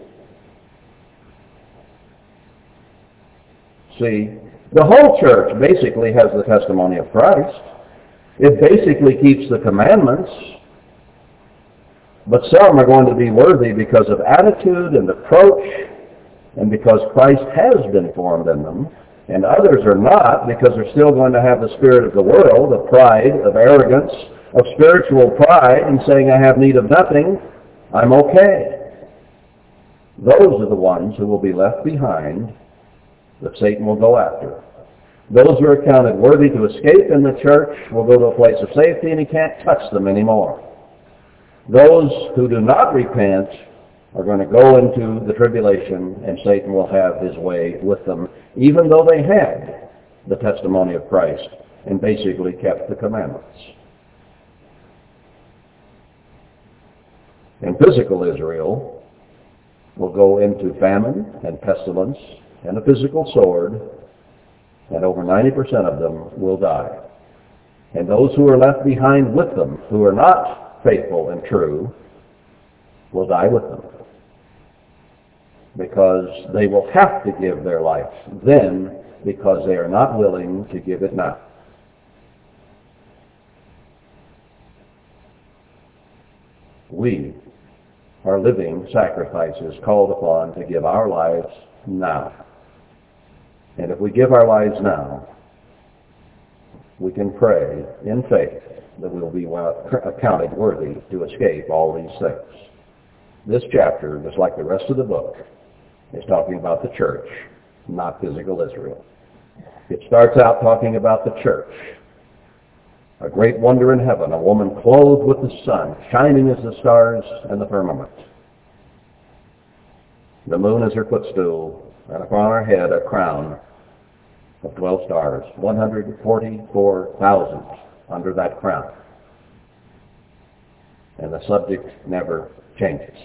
See, the whole church basically has the testimony of Christ. It basically keeps the commandments. But some are going to be worthy because of attitude and approach and because Christ has been formed in them. And others are not because they're still going to have the spirit of the world, of pride, of arrogance, of spiritual pride and saying, I have need of nothing, I'm okay. Those are the ones who will be left behind that Satan will go after. Those who are counted worthy to escape in the church will go to a place of safety and he can't touch them anymore. Those who do not repent are going to go into the tribulation and Satan will have his way with them, even though they had the testimony of Christ and basically kept the commandments. And physical Israel will go into famine and pestilence and a physical sword, and over 90% of them will die. And those who are left behind with them, who are not faithful and true will die with them because they will have to give their life then because they are not willing to give it now. We are living sacrifices called upon to give our lives now. And if we give our lives now, we can pray in faith that we will be accounted worthy to escape all these things. This chapter, just like the rest of the book, is talking about the church, not physical Israel. It starts out talking about the church. A great wonder in heaven, a woman clothed with the sun, shining as the stars and the firmament. The moon is her footstool, and upon her head a crown of 12 stars, 144,000 under that crown. And the subject never changes.